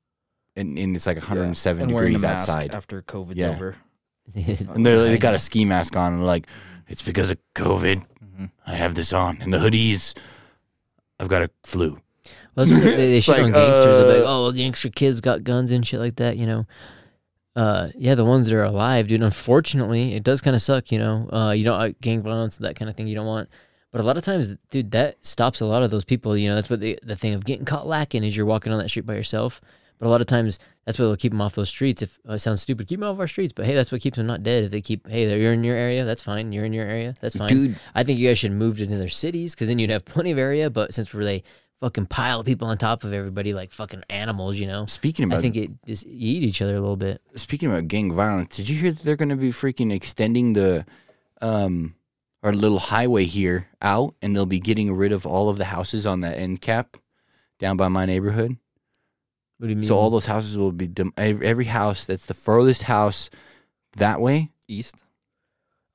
and, and it's like 107 And wearing a degrees mask outside. after COVID's Yeah. over. And they're, they got a ski mask on and like, it's because of COVID. Mhm. I have this on. And the hoodie is, I've got a flu. Well, that's what they, they shit like, on gangsters. They're like, uh, oh, the gangster kids got guns and shit like that. You know. Uh, yeah, the ones that are alive, dude. Unfortunately, it does kind of suck. You know, uh, you don't uh, gang violence, that kind of thing. You don't want. But a lot of times, dude, that stops a lot of those people. You know, that's what the the thing of getting caught lacking is you're walking on that street by yourself. But a lot of times that's what will keep them off those streets. If uh, it sounds stupid, keep them off our streets. But hey, that's what keeps them not dead. If they keep, hey, they're, you're in your area, that's fine. You're in your area, that's fine. Dude, I think you guys should move to another cities because then you'd have plenty of area. But since we're they fucking pile of people on top of everybody like fucking animals, you know, speaking about I think it just you eat each other a little bit. speaking about gang violence, did you hear that they're going to be freaking extending the um our little highway here out, and they'll be getting rid of all of the houses on that end cap down by my neighborhood. What do you mean? So all those houses will be dem- ev- every house that's the furthest house that way East.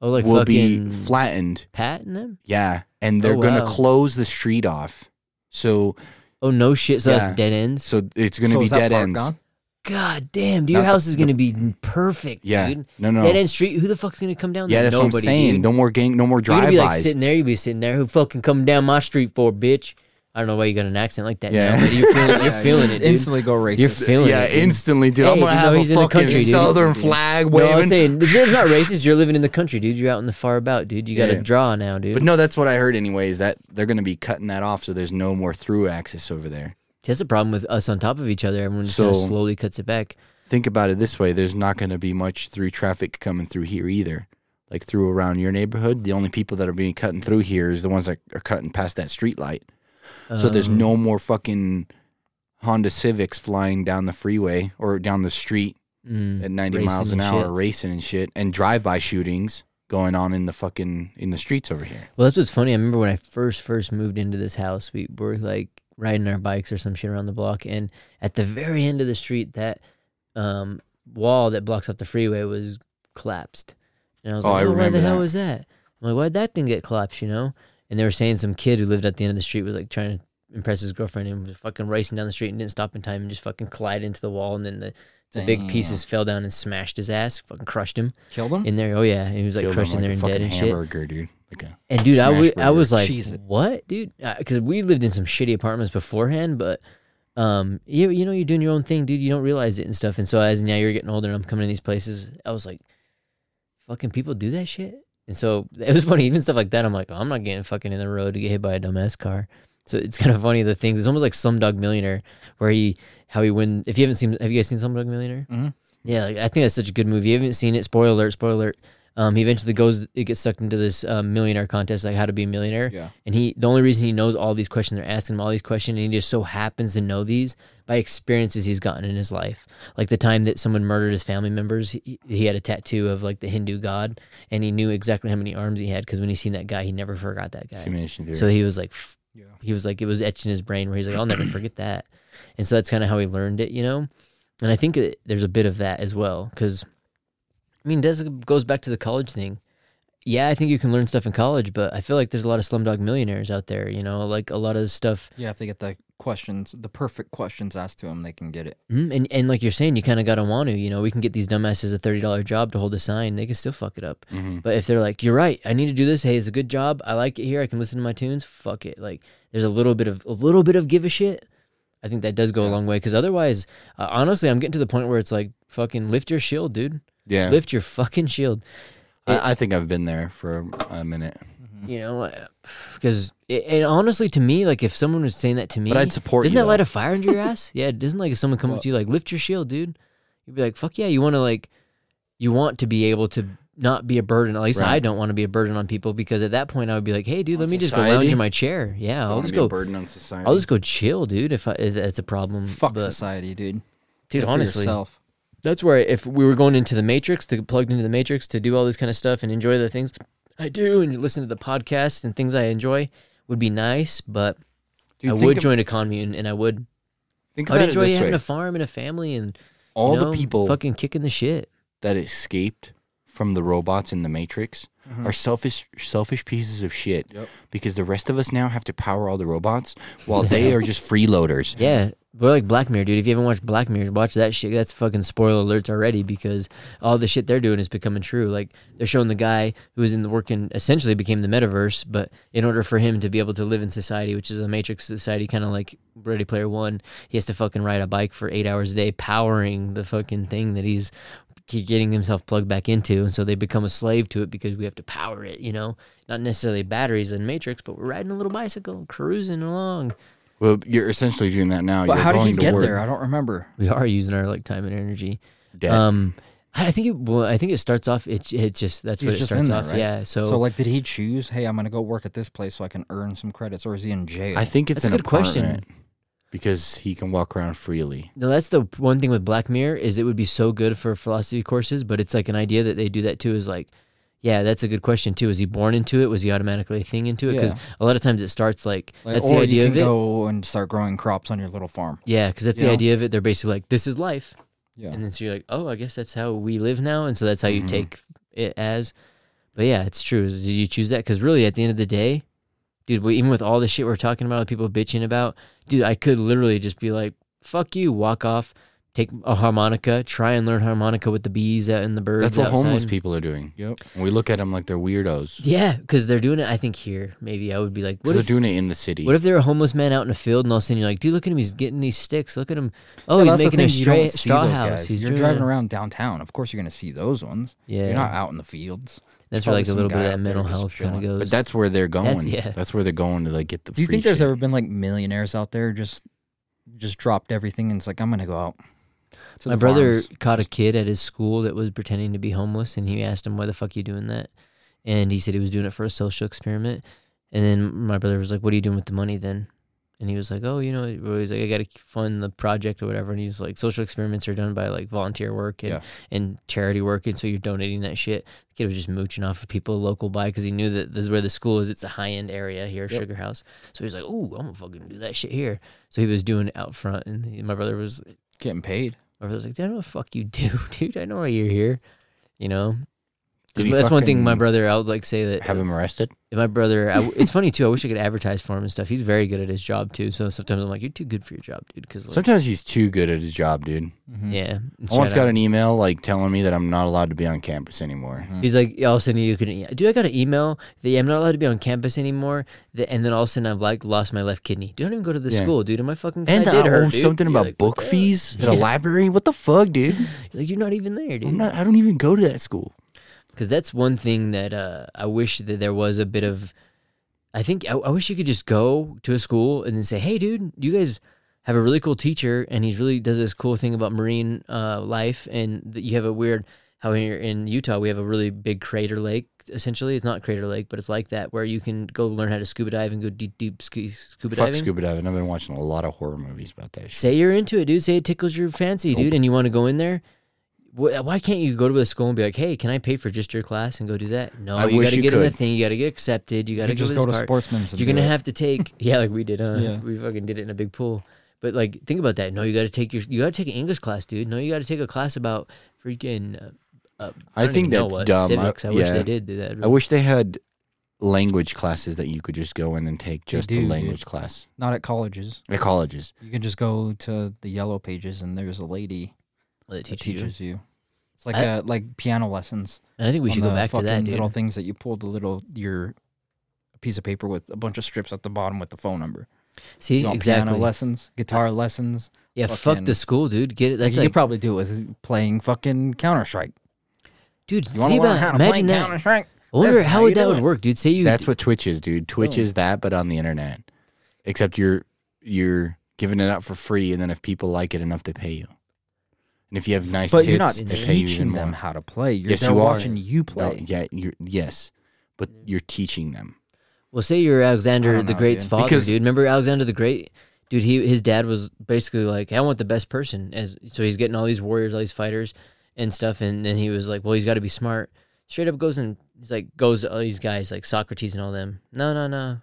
oh, like will be fucking flattened. Pat in them. Yeah, and oh, they're Oh, gonna wow. close the street off. So Oh no shit! So Yeah. that's dead ends. so it's gonna So be is that dead park ends. gone? God damn, dude, your Not the- house is gonna be perfect, Yeah, dude. no, no. Dead end street. Who the fuck's gonna come down yeah, there? that's what I'm Nobody, saying. dude. No more gang, no more You're gonna drive-bys. be like sitting there. You'd be sitting there. Who fucking come down my street for, bitch? I don't know why you got an accent like that Yeah. now, but you're feeling, you're Yeah, feeling you it, dude. Instantly go racist. You're feeling yeah, it. dude. instantly, dude. Hey, I'm gonna have a fucking country, dude. southern flag No, waving. I'm saying there's not racist. You're living in the country, dude. You're out in the far about, dude. You got to Yeah. draw now, dude. But no, that's what I heard anyway. Is that they're gonna be cutting that off, so there's no more through access over there. That's a problem with us on top of each other. Everyone just kinda So- slowly cuts it back. Think about it this way: there's not gonna be much through traffic coming through here either. Like through around your neighborhood, the only people that are being cutting through here is the ones that are cutting past that street light. So there's Um, no more fucking Honda Civics flying down the freeway or down the street mm, at 90 miles an hour, shit. racing and shit, and drive-by shootings going on in the fucking in the streets over here. Well, that's what's funny. I remember when I first first moved into this house, we were like riding our bikes or some shit around the block, and at the very end of the street, that um, wall that blocks off the freeway was collapsed. And I was Oh, like, oh, why the hell that. was that? I'm like, why'd that thing get collapsed? You know? And they were saying some kid who lived at the end of the street was like trying to impress his girlfriend and was fucking racing down the street and didn't stop in time and just fucking collided into the wall, and then the the big pieces fell down and smashed his ass, fucking crushed him Killed him. in there. Oh yeah, and he was like Killed crushed them in there like and a dead fucking and shit. hamburger, dude. Like a And dude, I Smash wa- I burger. was like, Cheese it. what, dude? Because we lived in some shitty apartments beforehand, but um, you you know you're doing your own thing, dude. You don't realize it and stuff. And so as now you're getting older, and I'm coming in these places, I was like, fucking people do that shit. And so it was funny, even stuff like that. I'm like, oh, I'm not getting fucking in the road to get hit by a dumbass car. So it's kind of funny the things. It's almost like Slumdog Millionaire, where he how he win. If you haven't seen, have you guys seen Slumdog Millionaire? Mhm. Yeah, like, I think that's such a good movie. You haven't seen it? Spoiler alert! Spoiler alert! Um, he eventually goes, it gets sucked into this um, millionaire contest, like how to be a millionaire. Yeah. And he, the only reason he knows all these questions, they're asking him all these questions, and he just so happens to know these by experiences he's gotten in his life. Like the time that someone murdered his family members, he, he had a tattoo of like the Hindu god, and he knew exactly how many arms he had because when he seen that guy, he never forgot that guy. simulation theory. So he was like, f- Yeah. he was like, it was etched in his brain where he's like, I'll never forget that. And so that's kind of how he learned it, you know? And I think it, there's a bit of that as well. Cause I mean, this goes back to the college thing. Yeah, I think you can learn stuff in college, but I feel like there's a lot of slumdog millionaires out there, you know, like a lot of stuff. Yeah, if they get the questions, the perfect questions asked to them, they can get it. Mm, and, and like you're saying, you kind of got to want to, you know, we can get these dumbasses a $30 job to hold a sign. They can still fuck it up. Mhm. But if they're like, you're right, I need to do this. Hey, it's a good job. I like it here. I can listen to my tunes. Fuck it. Like, there's a little bit of a little bit of give a shit. I think that does go a long way. Because otherwise, uh, honestly, I'm getting to the point where it's like, fucking lift your shield, dude. Yeah, Lift your fucking shield. I, I think I've been there for a minute, mm-hmm. You know, because and honestly, to me, like if someone was saying that to me, but I'd support doesn't you. that light a fire under your ass? Yeah, doesn't like if someone come up Well- to you like lift your shield, dude. You'd be like, fuck yeah, you want to like, you want to be able to not be a burden. At least I don't want to be a burden on people because at that point I would be like, hey, dude, On let me just go lounge in my chair. Yeah, I'll just go. burden on society. I'll just go chill, dude. If, I, if that's a problem, Fuck but, society, dude. dude, honestly, yourself. That's where if we were going into the matrix to plugged into the matrix to do all this kind of stuff and enjoy the things I do and listen to the podcast and things I enjoy would be nice, but Dude, I would of- join a commune and I would Think I'd about it enjoy this having way. a farm and a family and all you know, the people fucking kicking the shit. that escaped from the robots in the Matrix Mm-hmm. are selfish, selfish pieces of shit. Yep. Because the rest of us now have to power all the robots, while they are just freeloaders. Yeah, we're like Black Mirror, dude. If you haven't watched Black Mirror, watch that shit. That's fucking spoiler alerts already because all the shit they're doing is becoming true. Like they're showing the guy who was in the working essentially became the metaverse, but in order for him to be able to live in society, which is a matrix society, kind of like Ready Player One, he has to fucking ride a bike for eight hours a day, powering the fucking thing that he's getting himself plugged back into, and so they become a slave to it because we have to power it. You know, not necessarily batteries in Matrix, but we're riding a little bicycle, cruising along. Well, you're essentially doing that now. But you're how did going he to get work there? I don't remember. We are using our like time and energy. dead. Um, I I think it. Well, I think it starts off. It it just that's He's what it just starts in there, off. right? Yeah. So, So, like, did he choose? Hey, I'm gonna go work at this place so I can earn some credits, or is he in jail? I think it's That's a an good question. apartment because he can walk around freely. no, that's the one thing with Black Mirror is it would be so good for philosophy courses, but it's like an idea that they do that too. Is like, yeah, that's a good question too. Was he born into it? Was he automatically a thing into it? Because Yeah. a lot of times it starts like, Like, that's or the idea you of can it. go and start growing crops on your little farm. Yeah, because that's the idea of it. They're basically like, this is life. Yeah. And then so you're like, oh, I guess that's how we live now, and so that's how you Mhm. take it as. But yeah, it's true. Did you choose that? Because really, at the end of the day, dude, we, even with all the shit we're talking about, people bitching about, dude, I could literally just be like, fuck you, walk off, take a harmonica, try and learn harmonica with the bees and the birds. That's what homeless people are doing. Yep. And we look at them like they're weirdos. Yeah, because they're doing it. I think here, maybe I would be like, what they're if, doing it in the city. what if they're a homeless man out in a field, and all of a sudden you're like, dude, look at him, he's getting these sticks. Look at him. Oh, Yeah, he's making a thing, you don't straight see straw house. He's You're driving a- around downtown. Of course, you're gonna see those ones. Yeah, You're not out in the fields. that's where like a little bit of that mental health kind of goes. but that's where they're going. That's- yeah. That's where they're going to like get the. Do you free think there's shit. ever been like millionaires out there just just dropped everything and it's like I'm gonna go out? My the brother farms. caught a kid at his school that was pretending to be homeless, and he asked him, "Why the fuck you doing that?" And he said he was doing it for a social experiment. And then my brother was like, "What are you doing with the money then?" And he was like, "Oh, you know," he was like, "I got to fund the project or whatever." And he's like, "Social experiments are done by like volunteer work and, Yeah. and charity work, and so you're donating that shit." The kid was just mooching off of people local by because he knew that this is where the school is. It's a high end area here, Yep. Sugar House. So he's like, "Oh, I'm gonna fucking do that shit here." So he was doing it out front, and my brother was getting paid. I was like, I know what the fuck you do, dude. I know why you're here. You know? Did That's one thing my brother, I would like say that have him arrested? my brother, I w it's funny too. I wish I could advertise for him and stuff. He's very good at his job too. So sometimes I'm like, you're too good for your job, dude. Cause like, Sometimes he's too good at his job, dude. Mhm. yeah. I once Shout got out. an email like telling me that I'm not allowed to be on campus anymore. Mhm. He's like, all of a sudden you can, dude, I got an email that I'm not allowed to be on campus anymore. That, and then all of a sudden I've like lost my left kidney. Dude, I don't even go to the Yeah. school, dude. And my fucking And I did hurt, owe dude. something about like, book what the- fees at a library. What the fuck, dude? Like you're not even there, dude. I'm not, I don't even go to that school. Because that's one thing that uh, I wish that there was a bit of. I think I, I wish you could just go to a school and then say, "Hey, dude, you guys have a really cool teacher, and he's really does this cool thing about marine uh, life, and that you have a weird how here in Utah we have a really big crater lake. Essentially, it's not Crater Lake, but it's like that where you can go learn how to scuba dive and go deep, deep scuba Fuck diving. scuba diving. I've been watching a lot of horror movies about that shit. Say you're into it, dude. Say it tickles your fancy, dude, and you want to go in there. Wh- Why can't you go to the school and be like, "Hey, can I pay for just your class and go do that?" No, I you got to you get in the thing. You got to get accepted. You You got to could just go go to this part. Sportsman's. You're gonna it. have to take, yeah, like we did. Huh? Yeah. we fucking did it in a big pool. But like, think about that. No, you got to take your, you got to take an English class, dude. No, you got to take a class about freaking. Uh, uh, I don't think that's what, dumb. I- Civics. I, wish yeah. they did do that. I wish they had language classes that you could just go in and take just do, the dude. language class not at colleges. at colleges. You can just go to the yellow pages and there's a lady Let it that teach you. teaches you. It's like I- uh like piano lessons. And I think we should go the back to that, dude. Little things that you pull the little your piece of paper with a bunch of strips at the bottom with the phone number. See, You want exactly. Piano lessons, guitar lessons. yeah, fuck the school, dude. Get it. Like, That's you like, could probably do it with playing fucking Counter Strike. dude. You see about- how to play imagine that. Counter Strike? I wonder This how how would that do would work, dude. Say you That's what Twitch is, dude. Twitch Boom. is that, but on the internet. Except you're you're giving it out for free, and then if people like it enough, they pay you. And if you have nice But tits, you're not they pay you even teaching more. them how to play. You're Yes, they're you are. watching you No, play. yeah, you're yes, but you're teaching them. Well, say you're Alexander don't the know, Great's dude. father, Because- dude. Remember Alexander the Great? Dude, he his dad was basically like, I want the best person. As so he's getting all these warriors, all these fighters and stuff, and then he was like, Well, he's got to be smart. Straight up goes and he's like goes to all these guys like Socrates and all them. No, no, no.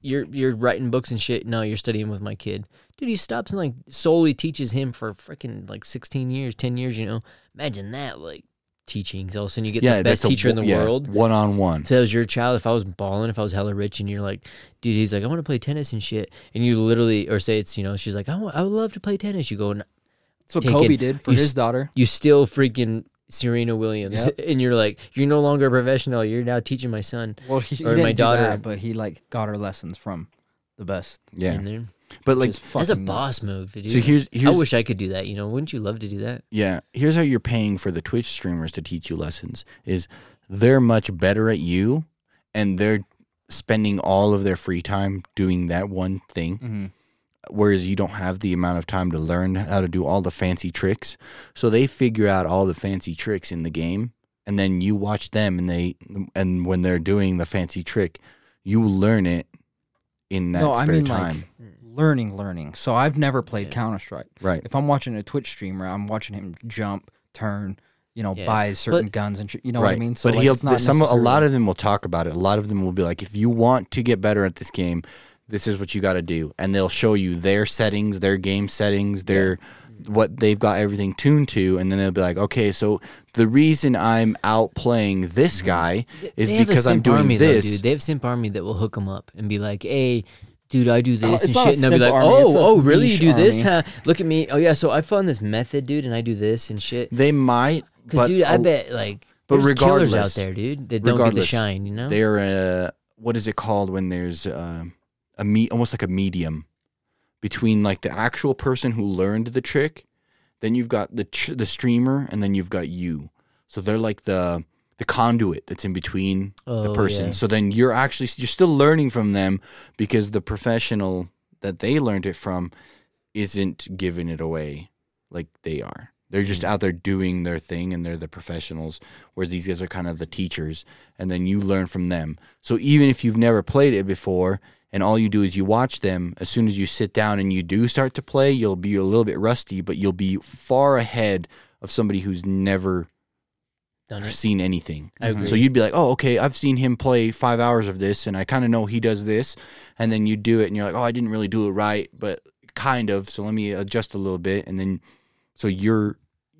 You're you're writing books and shit. No, you're studying with my kid. Dude, he stops and like solely teaches him for freaking like 16 years, 10 years. You know, imagine that like teaching. So all of a sudden you get yeah, the best that's a teacher in the yeah, world one on one. tells your child if I was balling, if I was hella rich, and you're like, dude, he's like, I want to play tennis and shit, and you literally, or say it's, you know, she's like, I, want, I would love to play tennis. You go, and That's what Kobe it. did for You his daughter. you still freaking Serena Williams, Yep. and you're like, you're no longer a professional. You're now teaching my son. Well, he, he Or didn't my daughter. that, but he like got her lessons from the best. Yeah. But like, as a nuts. boss move, dude. so here's here's I wish I could do that. You know, wouldn't you love to do that? yeah, here's how you're paying for the Twitch streamers to teach you lessons. Is they're much better at you, and they're spending all of their free time doing that one thing. Mhm. whereas you don't have the amount of time to learn how to do all the fancy tricks. So they figure out all the fancy tricks in the game, and then you watch them, and they and when they're doing the fancy trick, you learn it in that No, I spare mean, time. like- learning, learning. So I've never played Counter Strike. right. If I'm watching a Twitch streamer, I'm watching him jump, turn, you know, Yeah. buy certain But- guns and sh- you know right. what I mean. So but like, he'll it's not some a lot of them will talk about it. A lot of them will be like, if you want to get better at this game, this is what you got to do, and they'll show you their settings, their game settings, their what they've got everything tuned to, and then they'll be like, okay, so the reason I'm out playing this mm-hmm. guy is They have a because I'm doing army, this. Though, dude. They have simp army that will hook them up and be like, "Hey, dude, I do this Oh, it's and not shit," and they'll be like, army, it's a "Oh, oh, really? You niche do this? army. Huh? Look at me. Oh yeah, so I found this method, dude, and I do this and shit." They might, Because but dude, I a- bet like but there's killers out regardless- there, dude, that don't get the regardless, shine. You know? they're a what is it called when there's uh, a me almost like a medium between like the actual person who learned the trick, then you've got the tr- the streamer, and then you've got you. So they're like the the conduit that's in between the Oh, person. yeah. So then you're actually you're still learning from them because the professional that they learned it from isn't giving it away like they are. They're just Mm. out there doing their thing and they're the professionals, whereas these guys are kind of the teachers, and then you learn from them. So even if you've never played it before and all you do is you watch them, as soon as you sit down and you do start to play, you'll be a little bit rusty, but you'll be far ahead of somebody who's never Done it. seen anything. I agree. So you'd be like, oh, okay, I've seen him play five hours of this, and I kind of know he does this, and then you do it, and you're like, oh, I didn't really do it right, but kind of. So let me adjust a little bit, and then so your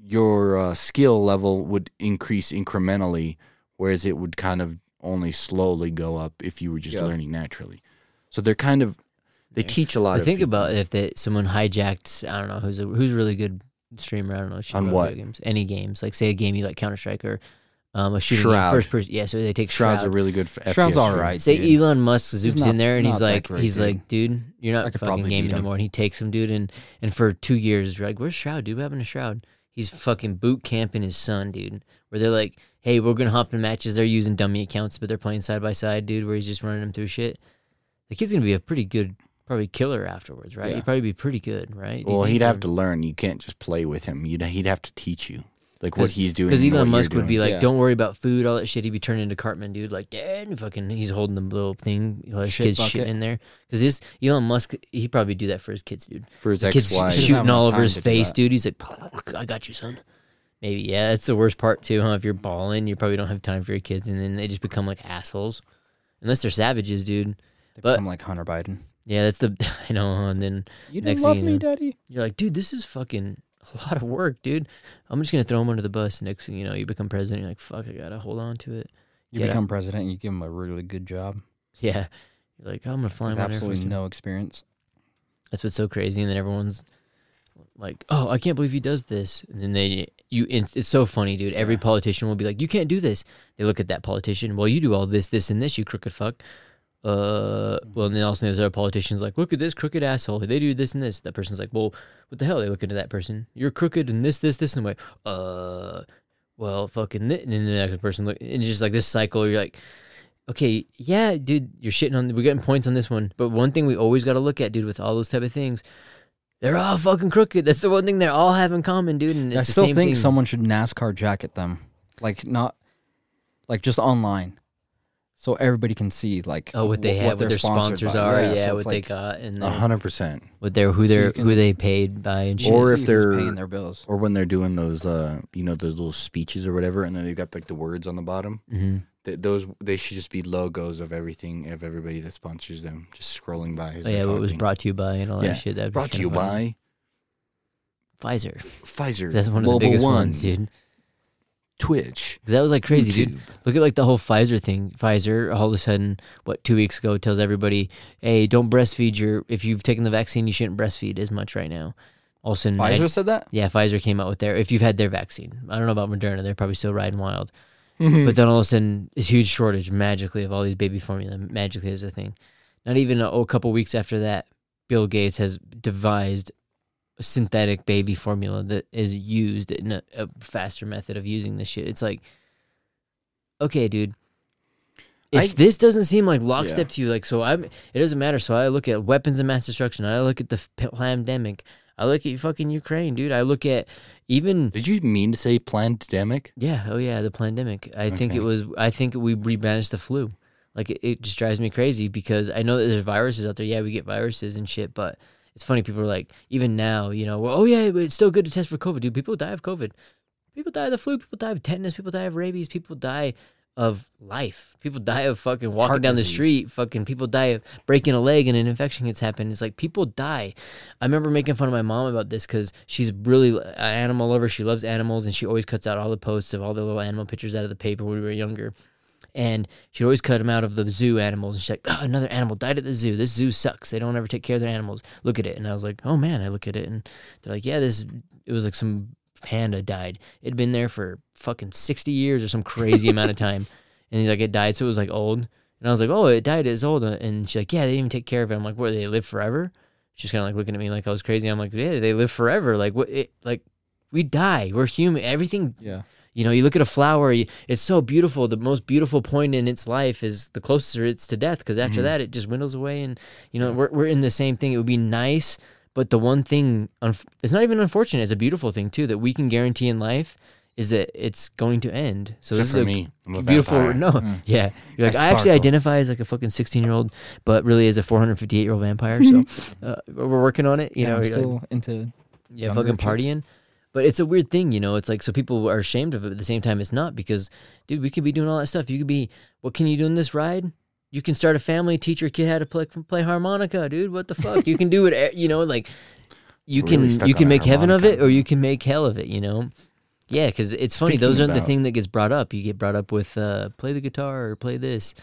your uh, skill level would increase incrementally, whereas it would kind of only slowly go up if you were just Yeah. learning naturally. So they're kind of they teach a lot. But of think people. about if that someone hijacked. I don't know who's a who's a really good streamer. I don't know. shit On about what? video Games. Any games, like say a game you like Counter Strike or um, a shooting Shroud. game, first person. Yeah, so they take Shroud's Shroud. a really good. f- Shroud's FPS all streamer. right. Say dude. Elon Musk zoops not- in there and not he's that like, great, he's dude. like, dude, you're I not could fucking probably gaming him. anymore. And he takes him, dude, and and for two years, you're like, where's Shroud, dude? What happened to Shroud? He's fucking boot camping his son, dude. Where they're like, hey, we're gonna hop in matches. They're using dummy accounts, but they're playing side by side, dude. Where he's just running them through shit. The kid's gonna be a pretty good, probably killer afterwards, right? Yeah. He'd probably be pretty good, right? Do Well, he'd have to learn. You can't just play with him. You'd he'd have to teach you, like what he's doing. Because Elon Musk would be like, Yeah. "Don't worry about food, all that shit." He'd be turning into Cartman, dude. Like, Dad, fucking, he's holding the little thing, you know, his Shit kids bucket. shitting in there. Because this Elon Musk, he'd probably do that for his kids, dude. for his The kids ex-wife. Shooting all over his face, dude. He's like, "I got you, son." Maybe, yeah. That's the worst part too, huh? If you're balling, you probably don't have time for your kids, and then they just become like assholes, unless they're savages, dude. They but- become like Hunter Biden. Yeah, that's the I know. And then You Next didn't love thing you me, know- Daddy. you're like, dude, this is fucking a lot of work, dude. I'm just gonna throw him under the bus. Next thing you know, you become president. You're like, fuck, I gotta hold on to it. You Get become president, and you give him a really good job. Yeah. You're like, oh, I'm gonna fly With him absolutely no experience. That's what's so crazy. And then everyone's like, oh, I can't believe he does this. And then they, you, it's, it's so funny, dude. Every Yeah. politician will be like, you can't do this. They look at that politician. Well, you do all this, this, and this, you crooked fuck. Uh, well, and then also there's other politicians like, look at this crooked asshole. They do this and this. That person's like, well, what the hell? They look into that person. You're crooked and this, this, this, and like, uh, well, fucking. This. And then the next person look, and it's just like this cycle. You're like, okay, yeah, dude, you're shitting on. We're getting points on this one, but one thing we always got to look at, dude, with all those type of things, they're all fucking crooked. That's the one thing they all have in common, dude. And it's I the still same think thing. someone should NASCAR jacket them, like not, like just online, so everybody can see like Oh, what they wh- have, what, they're their sponsors by. are, yeah, so what it's they like, got, and A their- hundred percent. what they're who they're can- who they paid by and shit. Or if who's they're- paying their bills. Or when they're doing those, uh, you know, those little speeches or whatever, and then they've got like the words on the bottom. hmm Th- those they should just be logos of everything of everybody that sponsors them, just scrolling by. as Oh, they're yeah, what was talking. brought to you by and all Yeah. that shit. That'd be Brought to kinda you funny. by Pfizer. Pfizer. That's one of the Mobile biggest One, ones, dude. Twitch. 'Cause that was like crazy, dude. Look at like the whole Pfizer thing. Pfizer all of a sudden, what two weeks ago, tells everybody, "Hey, don't breastfeed your. If you've taken the vaccine, you shouldn't breastfeed as much right now." All of a sudden, Pfizer said that. yeah, Pfizer came out with their. If you've had their vaccine, I don't know about Moderna. They're probably still riding wild. Hmm. But then all of a sudden, this huge shortage magically of all these baby formula magically is a thing. Not even a, oh, a couple weeks after that, Bill Gates has devised a synthetic baby formula that is used in a, a faster method of using this shit. It's like, okay, dude. if I- this doesn't seem like lockstep Yeah. to you, like so, I'm. It doesn't matter. So I look at weapons of mass destruction. I look at the f- pandemic. I look at fucking Ukraine, dude. I look at even Did you mean to say pandemic? yeah, oh yeah, the pandemic. I think it was. I think we rebanished the flu. Like it, it just drives me crazy because I know that there's viruses out there. Yeah, we get viruses and shit, but it's funny. People are like, even now, you know, well, oh yeah, it's still good to test for COVID, dude. People die of COVID. People die of the flu. People die of tetanus. People die of rabies. People die of life. People die of fucking walking Heart down the street. Fucking people die of breaking a leg and an infection gets happened. It's like people die. I remember making fun of my mom about this because she's really an animal lover. She loves animals and she always cuts out all the posts of all the little animal pictures out of the paper when we were younger. And she'd always cut them out of the zoo animals. And she's like, oh, another animal died at the zoo. This zoo sucks. They don't ever take care of their animals. Look at it. And I was like, oh man, I look at it. And they're like, yeah, this, it was like some panda died. It'd been there for fucking 60 years or some crazy amount of time. And he's like, it died. So it was like old. And I was like, oh, it died. It's old. And she's like, yeah, they didn't even take care of it. I'm like, what, they live forever? She's kind of like looking at me like I was crazy. I'm like, yeah, they live forever. Like, what, it, like, we die. We're human. Everything Yeah. You know, you look at a flower, you, it's so beautiful. The most beautiful point in its life is the closer it's to death, because after Mhm. that, it just dwindles away. And you know, we're we're in the same thing. It would be nice, but the one thing, it's not even unfortunate. It's a beautiful thing too that we can guarantee in life is that it's going to end. So Except this is a me. A beautiful. vampire. No, Mm. yeah, you're like I I, actually identify as like a fucking 16 year old, but really as a 458 year old vampire. So uh, we're working on it. You yeah, know, I'm you're like- still into. yeah, fucking partying. But it's a weird thing, you know. It's like so people are ashamed of it. But at the same time, it's not because, dude, we could be doing all that stuff. You could be, what can you do in this ride? You can start a family, teach your kid how to play play harmonica, dude. What the fuck? you can do it, eh, you know. Like you We're can you can make heaven of it, or you can make hell of it. You know. Yeah, because it's funny. Those aren't the thing that gets brought up. You get brought up with uh, play the guitar or play this.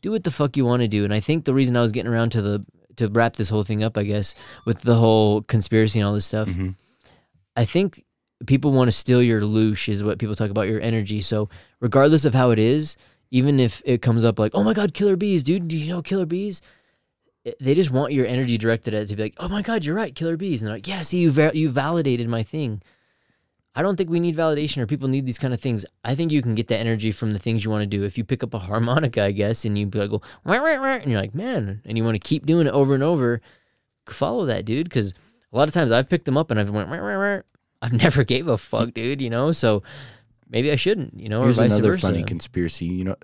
Do what the fuck you want to do. And I think the reason I was getting around to the to wrap this whole thing up, I guess, with the whole conspiracy and all this stuff. Mhm. I think people want to steal your loosh is what people talk about your energy. So regardless of how it is, even if it comes up like, oh my god, killer bees, dude, do you know killer bees? Eh, they just want your energy directed at it to be like, oh my god, you're right, killer bees, and they're like, yeah, see, you va- you validated my thing. I don't think we need validation or people need these kind of things. I think you can get that energy from the things you want to do. If you pick up a harmonica, I guess, and you go, "Wah, wah, wah," and you're like, man, and you want to keep doing it over and over, follow that, dude. Because a lot of times I've picked them up and I've went, "Wah, wah, wah." I've never gave a fuck, dude. You know, so maybe I shouldn't. You know, Here's or vice another versa. funny conspiracy. You know,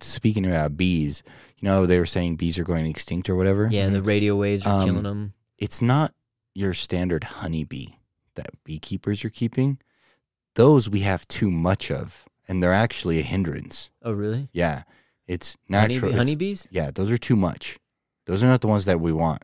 speaking about bees, you know, they were saying bees are going extinct or whatever. yeah, the radio waves are Um, killing them. It's not your standard honeybee that beekeepers are keeping. Those we have too much of, and they're actually a hindrance. Oh, really? Yeah, it's natural. honeybees? Yeah, those are too much. Those are not the ones that we want.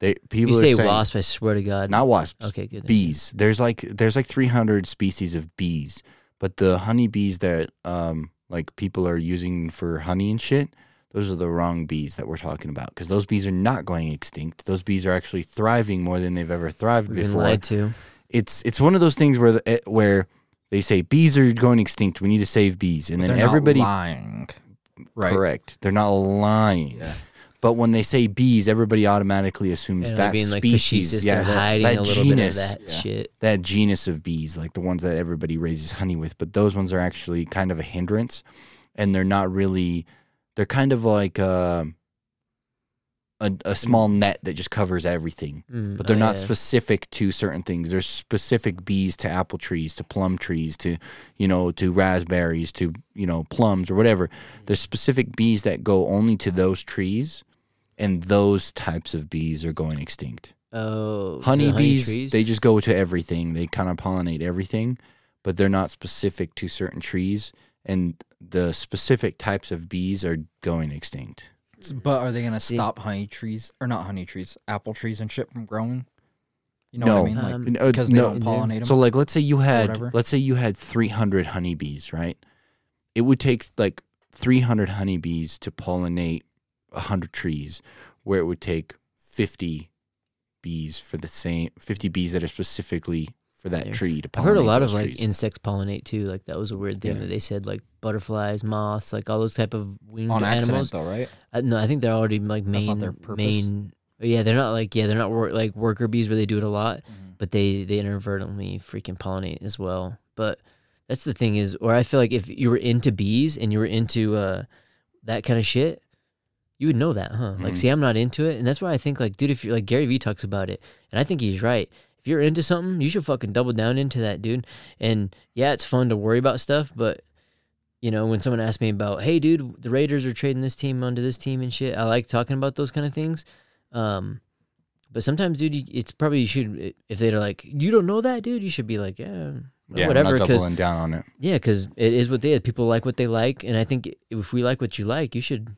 They people You are say saying, wasp, I swear to God. not wasps. Okay, good. bees. There's like there's like 300 species of bees, but the honeybees that um like people are using for honey and shit, those are the wrong bees that we're talking about because those bees are not going extinct. Those bees are actually thriving more than they've ever thrived We've been before. lied to. It's it's one of those things where the, eh, where they say bees are going extinct. We need to save bees, and then They're not everybody lying. Right. correct. They're not lying. Yeah. But when they say bees, everybody automatically assumes that being like species, facetious. yeah, they're that, hiding that a little genus, bit of that Yeah. shit. that genus of bees, like the ones that everybody raises honey with, but those ones are actually kind of a hindrance, and they're not really. They're kind of like uh, a a small net that just covers everything, Mm, but they're oh, not yeah. specific to certain things. There's specific bees to apple trees, to plum trees, to you know, to raspberries, to you know, plums or whatever. There's specific bees that go only to those trees, and those types of bees are going extinct Oh, honeybees trees? they just go to everything they kind of pollinate everything but they're not specific to certain trees and the specific types of bees are going extinct But are they gonna stop honey trees or not honey trees, apple trees and shit from growing? You know No. what I mean? Like Um, Uh, because they no. don't pollinate them. so like let's say you had let's say you had 300 honeybees right it would take like 300 honeybees to pollinate 100 trees where it would take 50 bees for the same 50 bees that are specifically for that There. tree to pollinate I've heard a lot those of like trees. insects pollinate too. Like that was a weird thing Yeah. that they said like butterflies, moths, like all those type of winged on accident animals. though, right? Uh, no, I think they're already like That's main not their purpose? main. Yeah, they're not like yeah, they're not wor- like worker bees where they do it a lot, Mm-hmm. but they they inadvertently freaking pollinate as well. But that's the thing is, or I feel like if you were into bees and you were into uh that kind of shit, you would know that, huh? Like, Mhm. see, I'm not into it, and that's why I think, like, dude, if you're like Gary Vee talks about it, and I think he's right. If you're into something, you should fucking double down into that, dude. And yeah, it's fun to worry about stuff, but you know, when someone asks me about, hey, dude, the Raiders are trading this team onto this team and shit, I like talking about those kind of things. Um, but sometimes, dude, it's probably you should if they're like, you don't know that, dude, you should be like, yeah, Yeah, whatever, because doubling down on it. yeah, because it is what they is. People like what they like, and I think if we like what you like, you should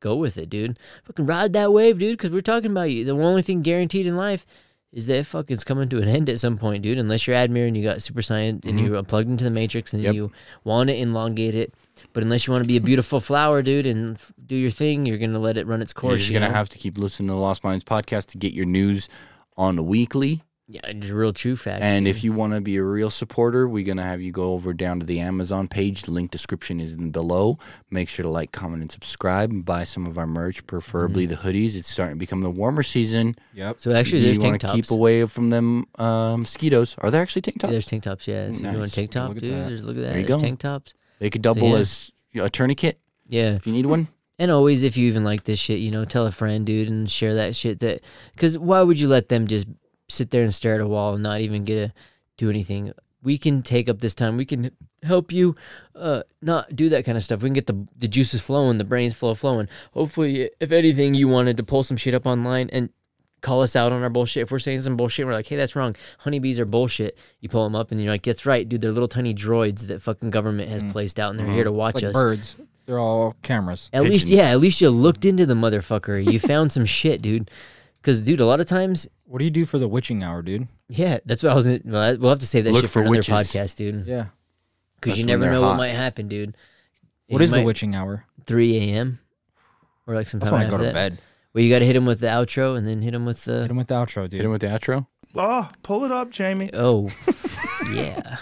go with it, dude. Fucking ride that wave, dude. Because we're talking about you. The only thing guaranteed in life is that it fucking's coming to an end at some point, dude. Unless you're Admir and you got super science and Mhm. you're plugged into the matrix and Yep. you want to elongate it. But unless you want to be a beautiful flower, dude, and f- do your thing, you're gonna let it run its course. You're just you gonna know? have to keep listening to the Lost Minds podcast to get your news on the weekly. Yeah, it's real true facts. And dude. if you want to be a real supporter, we're gonna have you go over down to the Amazon page. The link description is in below. Make sure to like, comment, and subscribe. And buy some of our merch, preferably Mm-hmm. the hoodies. It's starting to become the warmer season. Yep. so actually, you there's want tank to tops. keep away from them uh, mosquitoes. Are there actually tank Yeah, tops? there's tank tops. Yeah, so you want Nice. a tank top, Look dude? that. There's look at that. There you There's go. tank tops. They could double yeah. as a tourniquet Yeah. if you need one. And always, if you even like this shit, you know, tell a friend, dude, and share that shit. That because why would you let them just sit there and stare at a wall and not even get to do anything? We can take up this time. We can help you, uh, not do that kind of stuff. We can get the the juices flowing, the brains flow flowing. Hopefully, if anything, you wanted to pull some shit up online and call us out on our bullshit. If we're saying some bullshit, we're like, hey, that's wrong. Honeybees are bullshit. You pull them up and you're like, that's right, dude. They're little tiny droids that fucking government has Mm. placed out, and they're Uh-huh. here to watch Like us. birds. They're all cameras. At least, yeah, at least you looked into the motherfucker. You found some shit, dude. Because, dude, a lot of times, What do you do for the witching hour, dude? yeah, that's what I was. Well, I- we'll have to save that Look shit for, for another witches. podcast, dude. Yeah. Because you when never they're know what hot. might happen, dude. What You is the witching hour? 3 a.m. or like some time. That's sometime when I after go to that. bed. Well, you got to hit him with the outro and then hit him with the. Hit him with the outro, dude. Hit him with the outro. Oh, pull it up, Jamie. Oh, yeah.